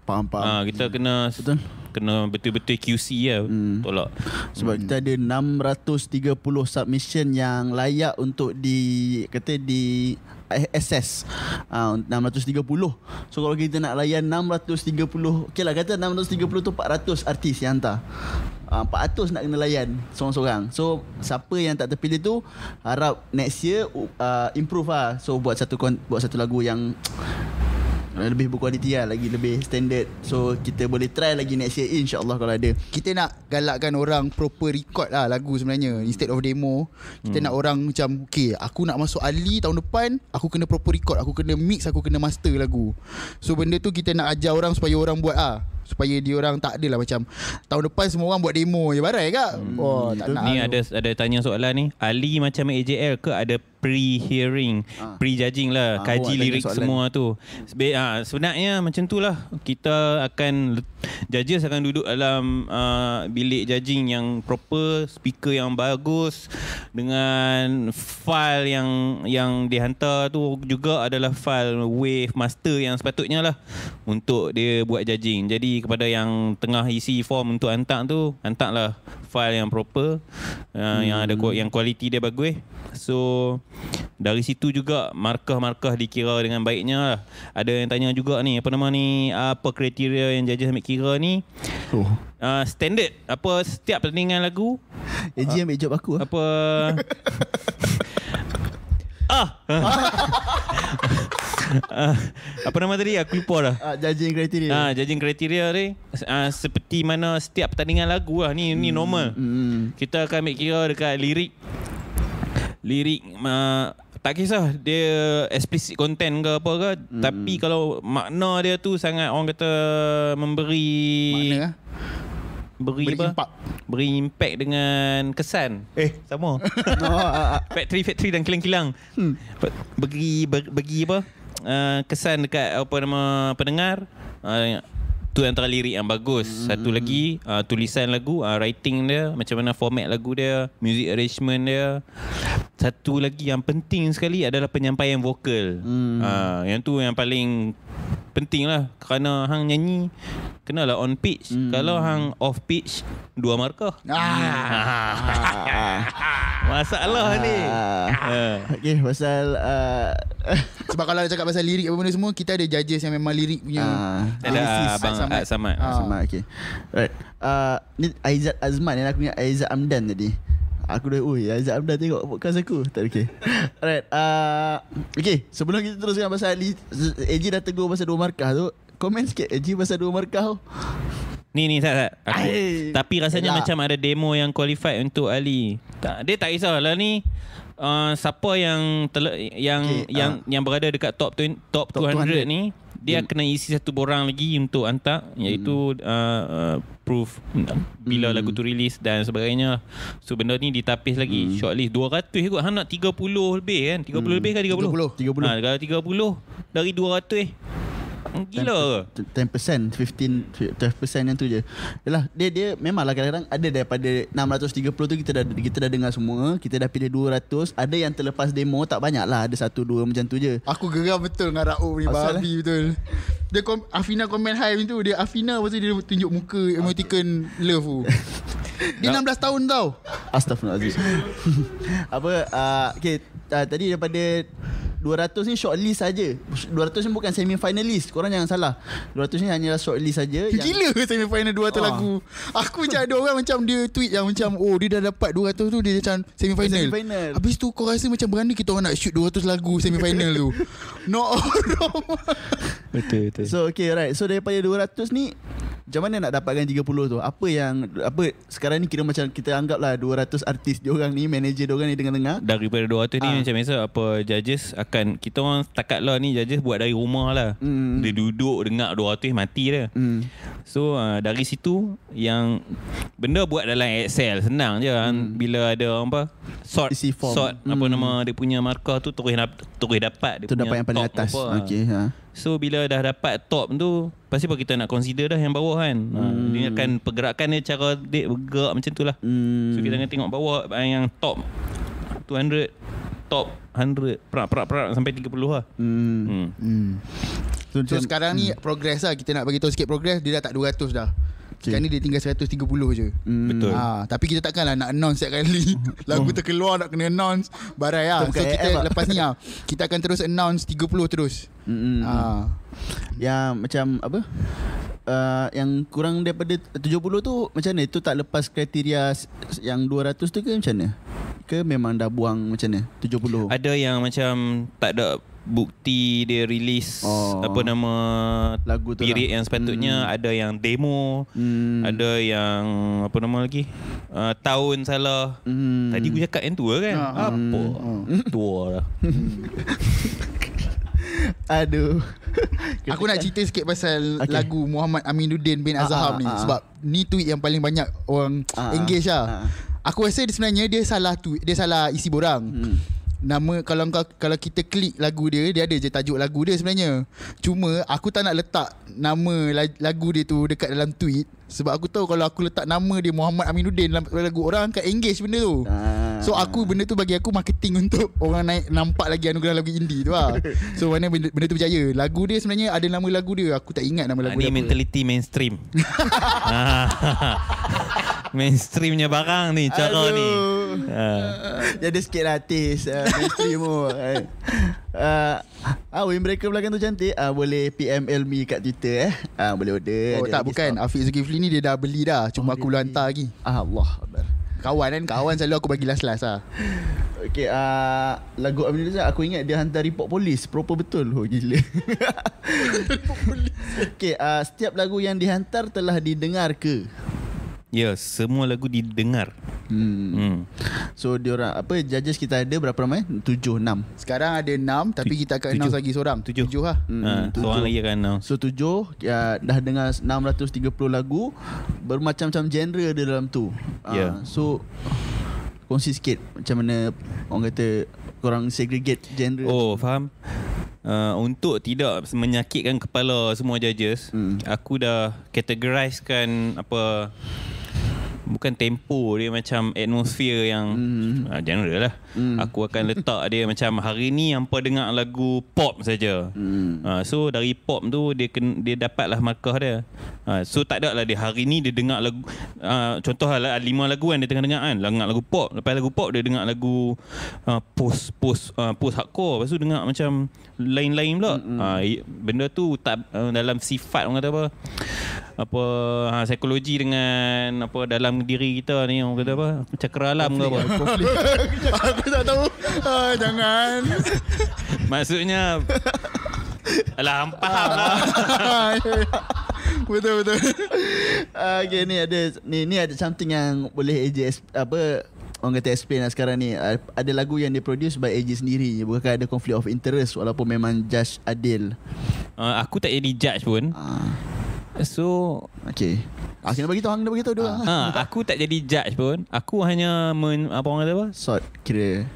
Faham, faham. Ha, kita kena Betul. kena betul-betul QC lah. Hmm. Tolak. Sebab kita ada 630 submission yang layak untuk di kata di assess uh, 630 so kalau kita nak layan 630 okey lah kata 630 tu 400 artis yang hantar. Uh, 400 nak kena layan seorang-seorang. So siapa yang tak terpilih tu harap next year uh, improve lah. So buat satu buat satu lagu yang lebih berkualiti lah lagi lebih standard. So kita boleh try lagi next year insyaAllah kalau ada. Kita nak galakkan orang proper record lah lagu sebenarnya Instead of demo. Kita hmm. nak orang macam Okay aku nak masuk Ali tahun depan Aku kena proper record Aku kena mix Aku kena master lagu. So benda tu kita nak ajar orang Supaya orang buat ah Supaya dia orang tak adalah macam Tahun depan semua orang buat demo. Je Barai kak? Hmm, Oh tak nak Ni lah. ada ada tanya soalan ni. Ali macam AJL ke ada pre-hearing, Ah. pre-judging Ah, lah, kaji awak tanya lirik semua tu. Sebe- ah, sebenarnya macam tu lah. Kita akan judges akan duduk dalam uh, bilik judging yang proper, speaker yang bagus dengan file yang yang dihantar tu juga adalah file wave master yang sepatutnya lah untuk dia buat judging. Jadi kepada yang tengah isi form untuk hantar tu, hantarlah file yang proper uh, hmm. yang ada ku- yang kualiti dia bagus. So dari situ juga markah-markah dikira dengan baiknya lah. Ada yang tanya juga ni apa nama ni apa kriteria yang judges ambil kira ni? Oh. Uh, standard apa setiap pertandingan lagu AG ambil job aku lah. apa ah Ah, apa nama tadi aku lupa dah Ah, judging criteria. Ah, judging kriteria ni ah, seperti mana setiap pertandingan lagu lah ni ni normal. Hmm. Kita akan ambil kira dekat lirik lirik uh, tak kisah dia explicit content ke apa ke hmm. tapi kalau makna dia tu sangat orang kata memberi Makna ah. beri Beri apa impact. beri impact dengan kesan eh sama factory factory dan kilang-kilang hmm. bagi ber- bagi apa uh, kesan dekat apa nama pendengar uh, tu antara lirik yang bagus hmm. satu lagi uh, tulisan lagu uh, writing dia macam mana format lagu dia music arrangement dia satu lagi yang penting sekali adalah penyampaian vokal hmm. uh, yang tu yang paling penting lah kerana hang nyanyi kenalah on pitch hmm. kalau hang off pitch dua markah Ah. masalah ni Ah. Okay, pasal uh, Sebab kalau cakap pasal lirik apa benda semua Kita ada judges yang memang lirik punya Ah. ada lyricist. abang Samad. Samad, Samad. Ah. sama okay. Right. Uh, ni Aizat Azman yang aku ingat Aizat Amdan tadi. Aku dah Ui Aizat Amdan tengok podcast aku Tak okay Alright uh, Okay Sebelum kita teruskan pasal Ali AJ dah tegur pasal dua markah tu Komen sikit AJ pasal dua markah tu Ni ni tak tak. Aku, Ai. tapi rasanya Yelah. macam ada demo yang qualified untuk Ali. Tak, dia tak kisah lah ni. Uh, siapa yang tele, yang Okay, yang yang berada dekat top 20, top, Top 200. 200, ni dia Hmm. kena isi satu borang lagi untuk hantar iaitu uh, uh, proof bila Hmm. lagu tu release dan sebagainya. So benda ni ditapis lagi. Hmm. Shortlist 200 kot. Hang nak 30 lebih kan? 30 lebih kan 30? 30. Ha, kalau 30 dari 200 eh. Gila ke? 10% 15 12% yang tu je. Yalah dia dia memanglah kadang-kadang ada daripada 630 tu kita dah kita dah dengar semua kita dah pilih 200 ada yang terlepas demo tak banyak lah ada satu dua macam tu je. Aku geram betul dengan Raouf ni Asal, Babi betul. Dia kom, Afina komen hi macam tu. Dia Afina Lepas tu dia tunjuk muka Emoticon love tu. Dia 16 tahun tau. Astaghfirullahaladzim. Apa uh, Okay uh, Tadi daripada 200 ni shortlist saja. 200 ni bukan semi finalist. Korang jangan salah. 200 ni hanyalah shortlist saja yang Gila ke semi final 200 Ah. lagu Aku macam ada orang macam Dia tweet yang macam Oh dia dah dapat 200 tu Dia macam semi final Semi-final. Habis tu kau rasa macam Berani kita orang nak shoot 200 lagu Semi final tu No Betul betul. So okay right So daripada 200 ni Macam mana nak dapatkan 30 tu Apa yang Apa Sekarang ni kira macam Kita anggap lah 200 artis diorang ni Manager diorang ni Dengar-dengar Daripada 200 ni Ah. macam biasa apa judges akan kita orang setakat lah ni judges buat dari rumah lah. Hmm. Dia duduk dengar 200 mati dah. hmm. So uh, dari situ yang benda buat dalam Excel senang je hmm. bila ada apa sort Isi form. sort apa Hmm. nama dia punya markah tu terus terus dapat dia Tu punya dapat yang paling atas apa. Okay ha. So bila dah dapat top tu Pasti apa kita nak consider dah yang bawah kan hmm. Dia akan pergerakan dia cara dia bergerak macam tu lah Hmm. So kita akan tengok bawah yang top 200 Top 100 Perak perak perak sampai 30 lah Hmm. hmm. Hmm. So, So macam- sekarang ni progress lah Kita nak bagi tahu sikit progress Dia dah tak 200 dah Okay. Sekarang ni dia tinggal 130 je Hmm. Betul. Ha, tapi kita takkanlah nak announce setiap kali Lagu terkeluar nak kena announce Barai lah So kita AF lah. lepas ni lah Kita akan terus announce 30 terus Hmm. ha. Yang macam apa? Uh, yang kurang daripada 70 tu macam mana? Itu tak lepas kriteria yang 200 tu ke macam mana? Ke memang dah buang macam mana? 70. Ada yang macam Tak ada bukti dia release Oh. Apa nama Lagu tu Period lah. yang sepatutnya Ada yang demo Hmm. Ada yang Apa nama lagi uh, Tahun salah Hmm. Tadi aku cakap yang tua kan Ha, ha. Apa Tua lah Aduh. Aku nak cerita sikit pasal Okay. lagu Muhammad Aminuddin bin Ah, Azhar ah, ni ah, ah. Sebab ni tweet yang paling banyak orang Ah, ah, engage lah ah. Aku rasa dia sebenarnya dia salah tweet Dia salah isi borang Hmm. Nama kalau kau kalau kita klik lagu dia dia ada je tajuk lagu dia sebenarnya. Cuma aku tak nak letak nama la- lagu dia tu dekat dalam tweet sebab aku tahu kalau aku letak nama dia Muhammad Aminuddin dalam lagu orang akan engage benda tu. Ah. So aku benda tu bagi aku marketing untuk orang naik nampak lagi anugerah lagu indie tu lah. So mana benda, benda tu berjaya. Lagu dia sebenarnya ada nama lagu dia. Aku tak ingat nama Ah, lagu Ni dia apa. mentality mainstream. Ah. Mainstreamnya barang ni cara ni. Ah. Dia ada sikit lah artis uh, Mainstream tu uh, uh, Win Breaker belakang tu cantik. Uh, Boleh PM Elmi kat Twitter eh. Uh, Boleh order Oh tak bukan. stock. Afiq Zulkifli ni dia dah beli dah. Cuma Oh, aku belum hantar lagi. Ah, Allah Kawan kan? Kawan selalu aku bagi last-last lah Okay uh, Lagu Amin Rizal Aku ingat dia hantar report polis. Proper betul. Oh gila. Okay uh, Setiap lagu yang dihantar Telah didengar ke Ya, semua lagu didengar. Hmm. Hmm. So diorang Apa Judges kita ada Berapa ramai Tujuh Enam Sekarang ada 6 Tapi kita akan announce lagi seorang Tujuh. 7 lah Hmm, Ah, tujuh. seorang lagi akan announce. So tujuh ya, Dah dengar 630 lagu Bermacam-macam genre dia dalam tu Ah, Ya. So Kongsi sikit Macam mana Orang kata Korang segregate genre Oh, faham. Uh, untuk tidak menyakitkan kepala semua judges, Hmm. aku dah categorizekan apa bukan tempo dia macam atmosphere yang Hmm. uh, genre lah. Hmm. Aku akan letak dia macam hari ni hampa dengar lagu pop saja. Hmm. Uh, so dari pop tu dia ken, dia dapatlah markah dia. Uh, so tak ada lah dia hari ni dia dengar lagu uh, contoh lah lima lagu kan dia tengah dengar kan dengar lagu pop lepas lagu pop dia dengar lagu uh, post post uh, post hardcore lepas tu dengar macam lain-lain pula. Mm-hmm. Uh, benda tu tak uh, dalam sifat orang kata apa apa ha, psikologi dengan apa dalam diri kita ni orang kata apa cakra alam ke apa? Aku tak tahu. Ah, Jangan. Maksudnya Alah faham lah. Betul betul. Ah, okay, ni ada ni ni ada something yang boleh AJ apa orang kata explain lah sekarang ni Ah, ada lagu yang diproduce by AJ sendiri bukan ada conflict of interest walaupun memang judge adil uh, aku tak jadi judge pun ah so okey ah kena bagi tahu hang dah bagi tahu dia Ha, aku tak jadi judge pun. Aku hanya men, apa orang kata apa? sort kira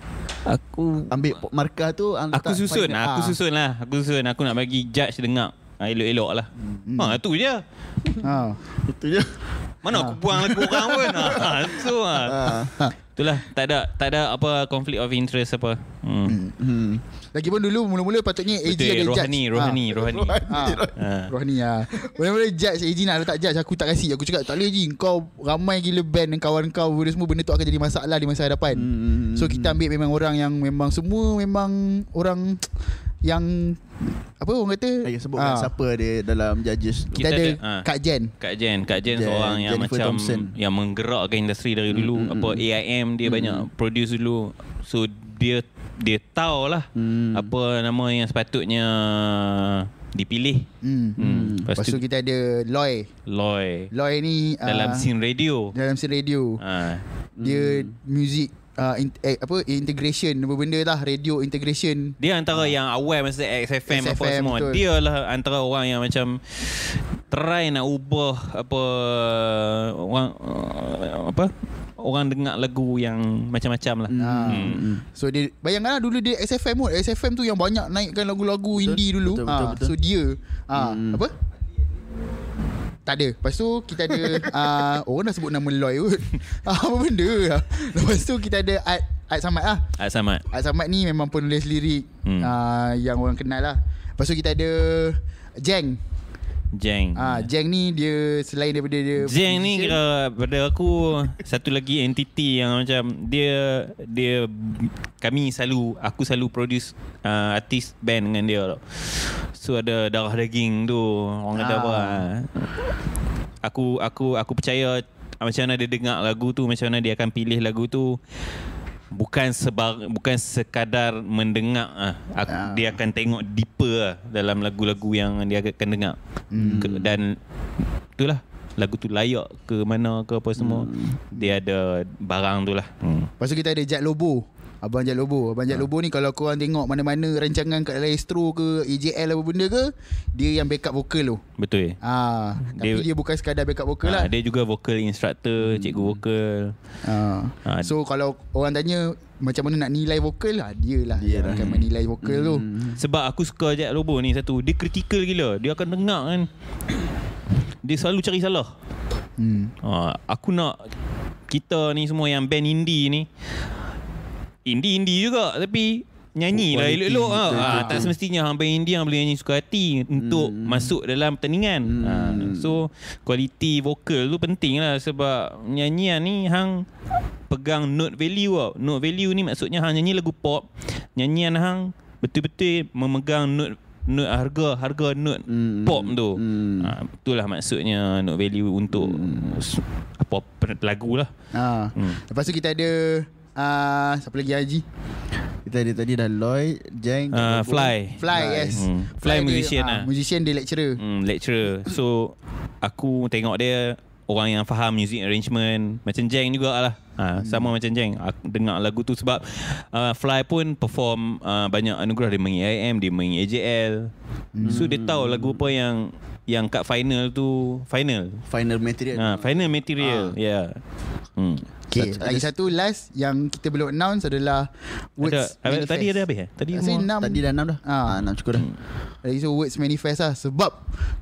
Aku ambil markah tu aku letak susun, paling- aku susun lah. Aku susun. Aku nak bagi judge dengar. Ha, elok-elok lah. Hmm. Ha, tu je. ha. itu je Mana aku buang lagu orang pun. Ha, tu lah. ah Itulah. Tak ada tak ada apa conflict of interest apa. Hmm. hmm Lagipun dulu mula-mula patutnya AG Betul, ada judge rohani, rohani, rohani. ha. Ha. Rohani lah Mula-mula judge AG nak letak judge Aku tak kasih Aku cakap tak boleh AG Kau ramai gila band Dan kawan kau Benda semua benda tu akan jadi masalah Di masa hadapan Hmm. So kita ambil memang orang yang Memang semua memang Orang Yang Apa orang kata Lagi sebutkan Ah. siapa dia dalam judges. Kita Kita ada ada, ah. Kak Jen Kak Jen, Kak Jen Jen, seorang yang Jennifer macam Thompson. yang menggerakkan industri dari dulu. Mm, mm, apa mm. AIM dia banyak produce dulu. So dia dia tahu lah Hmm. apa nama yang sepatutnya dipilih. hmm. Hmm. Lepas tu kita ada Loy Loy Loy ni dalam ah, scene radio. Dalam scene radio Ha. Dia music uh, in, eh, apa integration apa benda lah radio integration Dia antara yang awal masa XFM, apa XFM, semua. betul. Dia lah antara orang yang macam try nak ubah apa orang uh, apa orang dengar lagu yang macam-macam lah. Ha. Hmm. So dia bayangkanlah dulu dia XFM pun XFM tu yang banyak naikkan lagu-lagu indie dulu. betul, ha. betul, betul. So dia ha. Hmm. apa? Tak ada. Lepas tu kita ada uh, orang dah sebut nama Loy kot. Ah, apa benda? Lepas tu kita ada Art Art Samad lah. Art Samad. Art Samad ni memang penulis lirik Hmm. uh, yang orang kenal lah. Lepas tu kita ada Jeng. Jeng. Ah, Jeng ni dia selain daripada dia Jeng ni kira pada aku satu lagi entiti yang macam dia dia kami selalu aku selalu produce uh, artis band dengan dia tau. So ada darah daging tu orang kata Ah. apa. ah. Aku aku aku percaya macam mana dia dengar lagu tu macam mana dia akan pilih lagu tu bukan sebar bukan sekadar mendengar ah. Aku, Ah. dia akan tengok deeper lah dalam lagu-lagu yang dia akan dengar Hmm. Ke- dan itulah lagu tu layak ke mana ke apa semua dia ada barang tu lah hmm. Lepas tu kita ada Jad Lobo Abang Jad Lobo Abang Ha. Jad Lobo ni Kalau korang tengok mana-mana Rancangan kat dalam Astro ke AJL apa benda ke Dia yang backup vokal tu betul Ah, Tapi Dia- dia bukan sekadar backup vokal ha, lah dia juga vocal instructor cikgu vokal ah. Ha. So kalau orang tanya macam mana nak nilai vokal lah dia lah Dia yang lah. akan menilai vokal tu. Hmm. Sebab aku suka Jack Lobo ni satu Dia kritikal gila Dia akan dengar kan Dia selalu cari salah Hmm. ha, Aku nak Kita ni semua yang band indie ni Indie-indie juga Tapi Nyanyi lah elok-elok ha. ha. Tak semestinya hang band indie Yang boleh nyanyi suka hati Untuk masuk dalam pertandingan ha, So Quality vokal tu penting lah Sebab Nyanyian ni Hang Pegang note value tau Note value ni maksudnya Hang nyanyi lagu pop Nyanyian hang Betul-betul Memegang note Note harga Harga note Hmm. pop tu Hmm. ha, Itulah maksudnya Note value untuk s- Apa lagu lah Ha. Hmm. Lepas tu kita ada uh, siapa lagi Haji? Kita ada tadi dah Lloyd, Jeng, uh, Fly, Fly Fly. yes. Hmm. Fly dia, musician ah, lah. Musician dia lecturer. hmm, Lecturer So Aku tengok dia Orang yang faham music arrangement Macam Jeng jugalah ha, Sama macam Jeng Aku dengar lagu tu sebab uh, Fly pun perform uh, Banyak anugerah Dia main AIM Dia main AJL So dia tahu lagu apa yang Yang kat final tu Final Final material. ha, Final material Ya yeah. hmm. Okay, Satu- lagi satu last yang kita belum announce adalah Words ada, Manifest. Tadi ada habis eh? Tadi Rasa semua enam. Tadi dah 6 dah. Ah. Ah, 6 cukup dah. Lagi so Words Manifest lah Sebab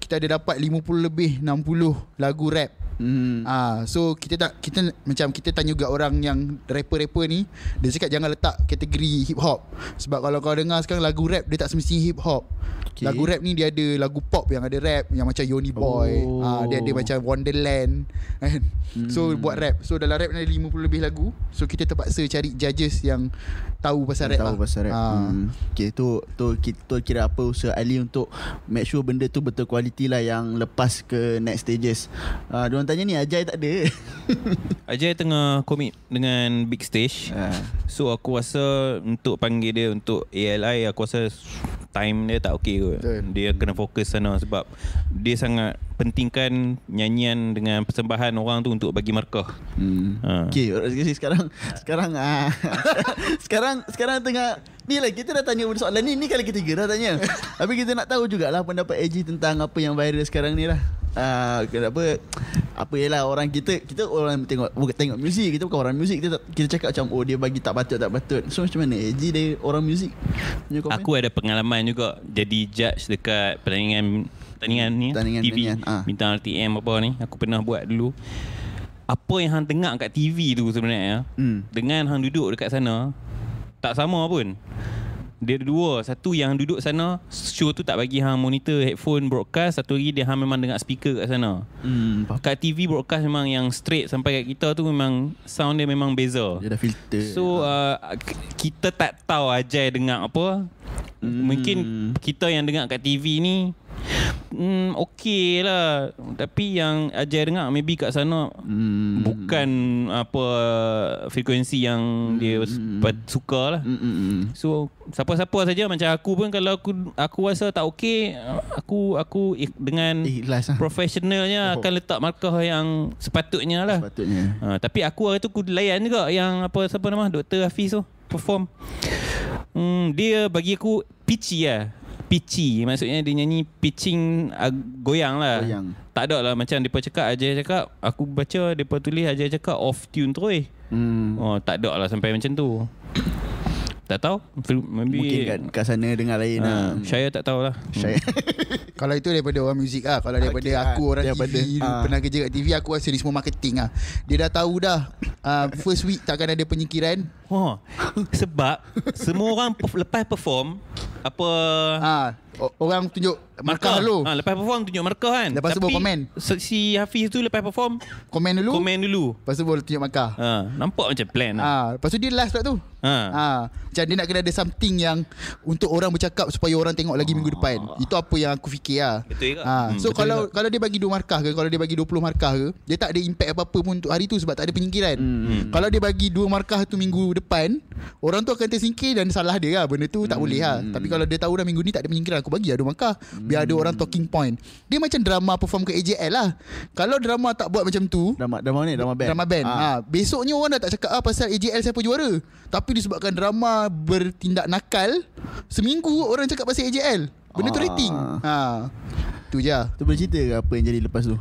kita ada dapat 50 lebih 60 lagu rap Hmm. Ah, so kita tak kita macam kita tanya juga orang yang rapper-rapper ni, dia cakap jangan letak kategori hip hop. Sebab kalau kau dengar sekarang lagu rap dia tak semestinya hip hop. Okay. Lagu rap ni dia ada lagu pop yang ada rap yang macam Yoni Boy. Oh. Ah, dia ada macam Wonderland kan. So buat rap. So dalam rap ni ada 50 lebih lagu. So kita terpaksa cari judges yang tahu pasal rap tahu lah. pasal rap. Ah. Hmm. Okay, tu tu kita kira apa usaha Ali untuk make sure benda tu betul kualiti lah yang lepas ke next stages. Ah, uh, diorang tanya ni Ajay tak ada. Ajay tengah commit dengan big stage Ah. So aku rasa Untuk panggil dia Untuk ALI Aku rasa Time dia tak okay kot Betul. Dia kena fokus sana Sebab Dia sangat Pentingkan Nyanyian Dengan persembahan orang tu Untuk bagi markah Hmm. Ha. Okay, sekarang sekarang ah sekarang sekarang tengah ni lah kita dah tanya soalan ni ni kali ketiga dah tanya. Tapi kita nak tahu jugalah pendapat AG tentang apa yang viral sekarang ni lah. Ah, kenapa apa yalah orang kita kita orang tengok bukan tengok muzik kita bukan orang muzik kita kita cakap macam oh dia bagi tak patut tak patut. So macam mana AG dia orang muzik? Aku ada pengalaman juga Jadi judge dekat Pertandingan Pertandingan ni Pertandingan- TV pertandingan, ah. Bintang RTM apa ni Aku pernah buat dulu Apa yang hang dengar kat TV tu sebenarnya Hmm. Dengan hang duduk dekat sana Tak sama pun Dia ada dua Satu yang duduk sana Show tu tak bagi hang monitor headphone broadcast Satu lagi dia hang memang dengar speaker kat sana Hmm, faham. Kat TV broadcast memang yang straight Sampai kat kita tu memang Sound dia memang beza dia dah filter. So uh, k- kita tak tahu Ajay dengar apa. Hmm. Mungkin kita yang dengar kat TV ni hmm, okay lah. Tapi yang Ajay dengar maybe kat sana hmm. bukan apa frekuensi yang dia pat- suka lah. Hmm, hmm, hmm. So siapa-siapa saja macam aku pun kalau aku aku rasa tak okey aku aku dengan Ikhlas lah. profesionalnya Oh. akan letak markah yang sepatutnya lah. Sepatutnya. Ha, tapi aku hari tu aku layan juga yang apa siapa nama Dr. Hafiz tu perform. Hmm, dia bagi aku pitchy lah. Pitchy maksudnya dia nyanyi pitching uh, goyang lah. Goyang. Tak ada lah macam depa cakap Ajay cakap aku baca depa tulis Ajay cakap off tune terus. Hmm. Oh tak ada lah sampai macam tu. tak tahu maybe Mungkin kat, kat sana dengar lain ha, lah. saya tak tahulah. Saya Kalau itu daripada orang muzik lah Kalau daripada Okay, aku ah, orang daripada, TV ah. Pernah kerja kat TV Aku rasa ni semua marketing lah Dia dah tahu dah uh, First week takkan ada penyingkiran Oh, sebab semua orang lepas perform apa? O- Orang tunjuk markah dulu Ha, lepas perform tunjuk markah kan. Lepas tu baru komen. Si Hafiz tu lepas perform Komen dulu komen dulu. Lepas tu baru tunjuk markah Ha, nampak macam plan lah. Ah, lepas tu dia last pula tu. Ha. Ah, macam dia nak kena ada something yang untuk orang bercakap supaya orang tengok lagi minggu depan. Itu apa yang aku fikir lah. Betul juga. Ah, Hmm, so betul kalau juga. kalau dia bagi 2 markah ke, kalau dia bagi 20 markah ke, dia tak ada impact apa-apa pun untuk hari tu sebab tak ada penyingkiran. Hmm. Kalau dia bagi 2 markah tu minggu depan, orang tu akan tersingkir dan salah dia lah. Benda tu tak boleh lah. Hmm. Tapi kalau dia tahu dah minggu ni tak ada penyingkiran, aku bagi 2 markah. Biar ada orang talking point. Dia macam drama perform ke AJL lah. Kalau drama tak buat macam tu, drama drama ni drama band. Drama band. Ah. Ha. Besoknya orang dah tak cakap ah pasal AJL siapa juara. Tapi disebabkan drama bertindak nakal, seminggu orang cakap pasal AJL. Benda tu Ah. rating. Ha. Tu je. Tu boleh cerita ke apa yang jadi lepas tu?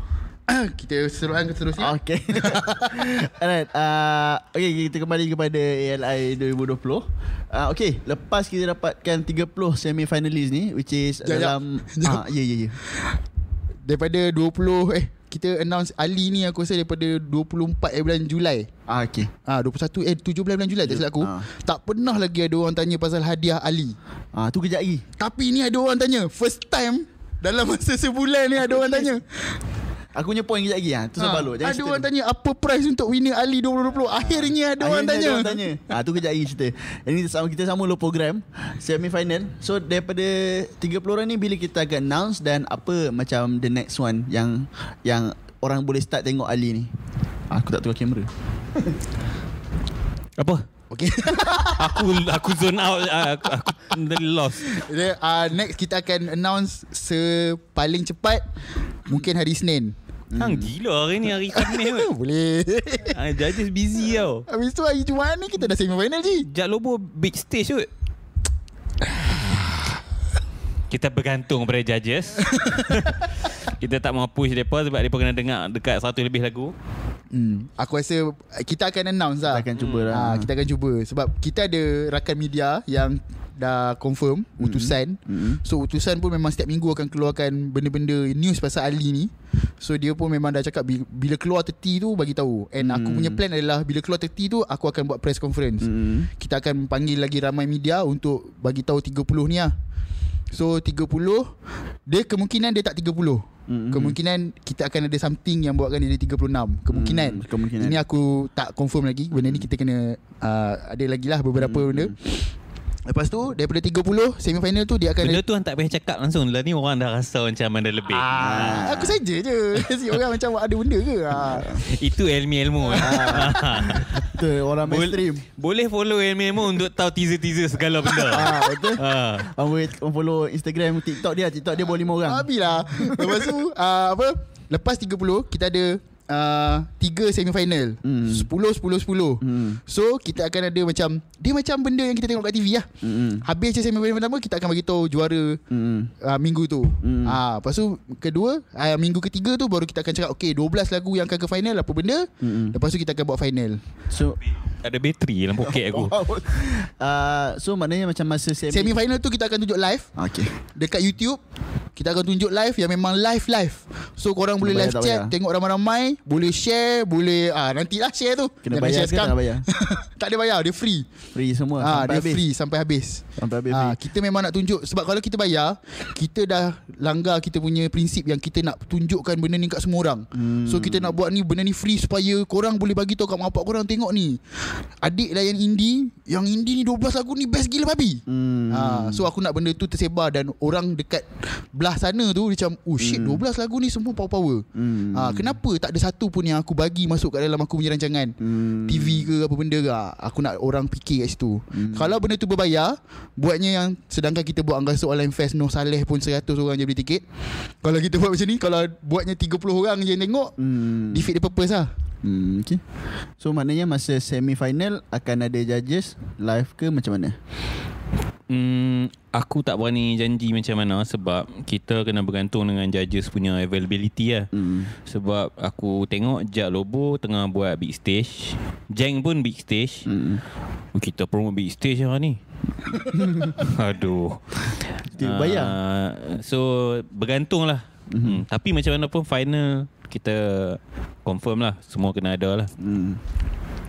kita seruan ke seterusnya. Okay Alright uh, Okay kita kembali kepada ALI 2020 uh, Okay Lepas kita dapatkan 30 semi-finalist ni Which is Jap, dalam ah, Ya ya ya Daripada 20 eh kita announce Ali ni aku rasa daripada 24 eh, bulan Julai. ah, Okay Ah 21 eh 17 bulan Julai tak silap aku. Ah. Tak pernah lagi ada orang tanya pasal hadiah Ali. ah, Tu kejap lagi Tapi ni ada orang tanya first time dalam masa sebulan ni ada orang tanya. Aku punya point kejap lagi ah. Tu Ah, sabar lu ada orang tanya apa prize untuk winner Ali 2020. Akhirnya ada orang Akhirnya tanya. Ada orang tanya. Ah tu kejap lagi cerita. Ini sama kita sama lo program semi final. So daripada 30 orang ni bila kita akan announce dan apa macam the next one yang yang orang boleh start tengok Ali ni. Ah, Aku tak tahu kamera. Apa? Okay. Aku aku zone out ah, aku, aku lost. Jadi, uh, next kita akan announce sepaling cepat mungkin hari Senin. Hang gila hari ni hari Khamis kot. Boleh. Ah, judges busy tau. Habis tu hari Jumaat ni kita dah semi final je. Jak Lobo big stage kot. Kita bergantung pada judges. kita tak mau push mereka sebab mereka kena dengar dekat satu lebih lagu. Hmm. Aku rasa kita akan announce lah. Kita akan cuba lah. Ha, kita akan cuba sebab kita ada rakan media yang dah confirm utusan. Mm-hmm. So utusan pun memang setiap minggu akan keluarkan benda-benda news pasal Ali ni. So dia pun memang dah cakap bi- bila keluar teti tu bagi tahu. And aku Hmm. punya plan adalah bila keluar teti tu aku akan buat press conference. Mm-hmm. Kita akan panggil lagi ramai media untuk bagi tahu 30 ni lah. So 30 dia kemungkinan dia tak 30. Mm-hmm. Kemungkinan kita akan ada something yang buatkan dia jadi 36. Kemungkinan. Hmm, kemungkinan. Ini aku tak confirm lagi. Benda ni kita kena uh, ada lagi lah beberapa Hmm, benda. Lepas tu daripada 30 semi final tu dia akan Benda tu hang tak payah cakap langsung. Lah ni orang dah rasa macam ada lebih. Ah, aku saja je. Si orang macam ada benda ke? Ah. Itu ilmu-ilmu. Betul orang Bol- mainstream. Boleh follow ilmu-ilmu untuk tahu teaser-teaser segala benda. Ah betul. Ah. Orang boleh orang follow Instagram, TikTok dia. TikTok dia bawa lima orang. Habis lah. Lepas tu uh, apa? Lepas 30 kita ada uh, 3 semi final. Hmm. 10 10 10. Hmm. So kita akan ada macam dia macam benda yang kita tengok kat TV lah. Hmm. Habis je semi final pertama kita akan bagi tahu juara Hmm. uh, minggu tu. Hmm. Ah, lepas tu kedua, uh, minggu ketiga tu baru kita akan cakap okey 12 lagu yang akan ke final apa benda. Hmm. Lepas tu kita akan buat final. So Ada bateri dalam poket aku. uh, so maknanya macam masa semi, Semi final tu kita akan tunjuk live Okay. dekat YouTube. Kita akan tunjuk live yang memang live live. So korang boleh live chat, bayar? tengok ramai-ramai, boleh share, boleh ah nantilah share tu. Kena Jangan bayar share ke tak bayar? tak ada bayar, dia free. Free semua Ah, sampai dia habis. free sampai habis. Sampai habis Ah, kita memang nak tunjuk sebab kalau kita bayar, kita dah langgar kita punya prinsip yang kita nak tunjukkan benda ni kat semua orang. Hmm. So kita nak buat ni benda ni free supaya korang boleh bagi tahu kat mak bapak korang tengok ni. Adik lah yang indie, yang indie ni 12 lagu ni best gila babi. Hmm. Ha, so aku nak benda tu tersebar dan orang dekat belah sana tu dia macam oh shit Hmm. 12 lagu ni semua power-power. Hmm. Ha, kenapa tak ada satu pun yang aku bagi masuk kat dalam aku punya rancangan? Hmm. TV ke apa benda ke Aku nak orang fikir kat situ Hmm. Kalau benda tu berbayar Buatnya yang Sedangkan kita buat Angkasa Online Fest Noh Saleh pun 100 orang je beli tiket Kalau kita buat macam ni Kalau buatnya 30 orang je yang tengok Hmm. Defeat the purpose lah Hmm, okay. So maknanya masa semi final akan ada judges live ke macam mana? Hmm, aku tak berani janji macam mana sebab kita kena bergantung dengan judges punya availability lah. Hmm. Sebab aku tengok Jack Lobo tengah buat big stage. Jeng pun big stage. Hmm. Kita promote big stage lah ni. Aduh. Dia bayar. Ah, so bergantung lah. Mm-hmm. Hmm, tapi macam mana pun final kita confirm lah semua kena ada lah.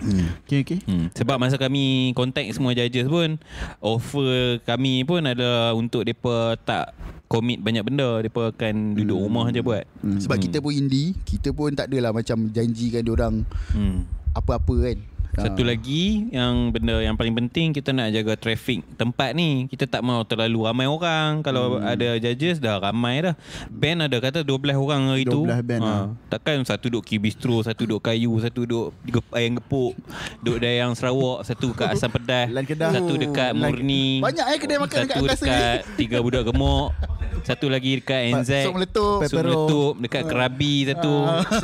Hmm. Okay, okay. Hmm. Sebab masa kami contact semua judges pun offer kami pun ada untuk depa tak commit banyak benda, depa akan duduk Hmm. rumah je buat. Hmm. Sebab kita pun indie Kita pun tak adalah macam Janjikan orang Hmm. Apa-apa kan Satu lagi yang benda yang paling penting kita nak jaga traffic tempat ni. Kita tak mau terlalu ramai orang. Kalau hmm. ada judges dah ramai dah. Band ada kata 12 orang hari tu. 12 band lah. Takkan satu duduk Key Bistro, satu duduk Kayu, satu Gep- Ayam Gepuk, duduk Dayang Sarawak, satu kat Asam Pedas, satu dekat Murni. Banyak eh kedai makan dekat Satu angkasa dekat Tiga Budak Gemuk Satu lagi dekat NZ Sok meletup Sup Pepero. meletup Dekat Kerabi satu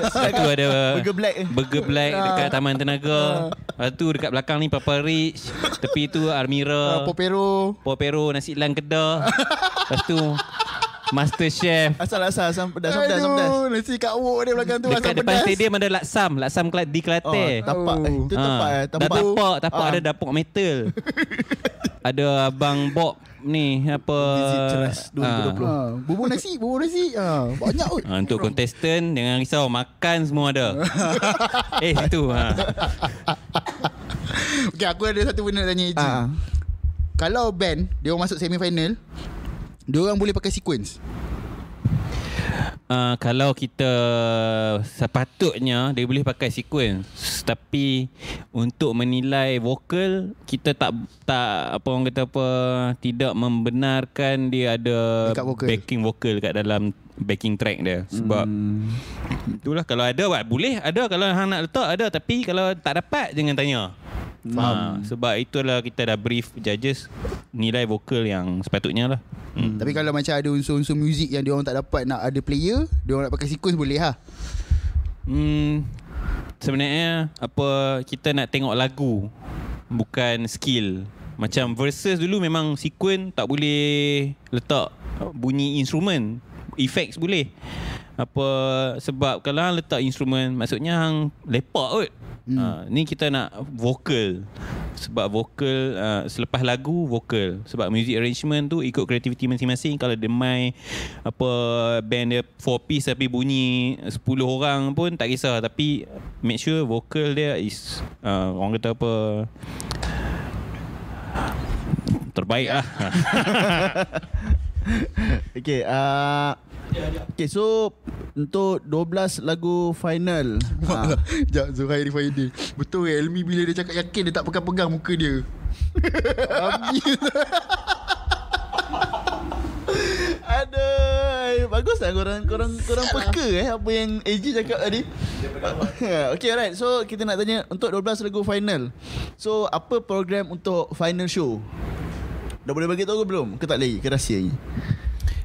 Satu ada Burger Black. Burger Black Dekat Taman Tenaga Lepas tu dekat belakang ni Papa Rich Tepi tu Ah, Almira Popero Popero Nasi Lang Kedah. Lepas tu Master Chef. Asal asal asam pedas asam pedas asam pedas. Aduh, nasi kat wok dia belakang tu Dekat asam depan pedas. stadium ada Laksam. Laksam Kela- di Oh, Kelantan. tapak. Eh, itu Ah. tapak eh, Dah tapak. tapak, tapak Ah. ada dapur metal. ada abang Bob ni apa Visit Ceras 2020. Ha, bubur nasi, bubur nasi. Ha, banyak kot. Ha, untuk kontestan jangan risau makan semua ada. eh itu ha. Okay, aku ada satu benda nak tanya Eji. Ah. Kalau band dia masuk semi final, dia orang boleh pakai sequence. Uh, kalau kita sepatutnya dia boleh pakai sequence tapi untuk menilai vokal kita tak tak apa orang kata apa tidak membenarkan dia ada backing vocal kat dalam backing track dia sebab hmm. itulah kalau ada buat boleh ada kalau hang nak letak ada tapi kalau tak dapat jangan tanya Faham. Ha, sebab itulah kita dah brief judges nilai vokal yang sepatutnya lah. Hmm. Tapi kalau macam ada unsur-unsur muzik yang dia orang tak dapat nak ada player, dia orang nak pakai sequence boleh ha. Hmm, sebenarnya apa kita nak tengok lagu bukan skill. Macam verses dulu memang sequence tak boleh letak bunyi instrumen. Effects boleh. Apa sebab kalau hang letak instrumen maksudnya hang lepak kot. Hmm. Ha, ni kita nak vokal. Sebab vokal uh, selepas lagu vokal. Sebab music arrangement tu ikut kreativiti masing-masing. Kalau dia main apa band dia 4 piece tapi bunyi 10 orang pun tak kisah tapi make sure vokal dia is uh, orang kata apa terbaik lah. Okay, uh, okay, so untuk 12 lagu final. Ha. Sekejap Zuhairi Faidi Betul ke Elmi bila dia cakap yakin Dia tak pegang-pegang muka dia Aduh, bagus lah korang korang korang peka eh apa yang AG cakap tadi. okay, alright. So kita nak tanya untuk 12 lagu final. So apa program untuk final show? Dah boleh bagi tahu ke belum? Ke tak lagi? Ke rahsia ni?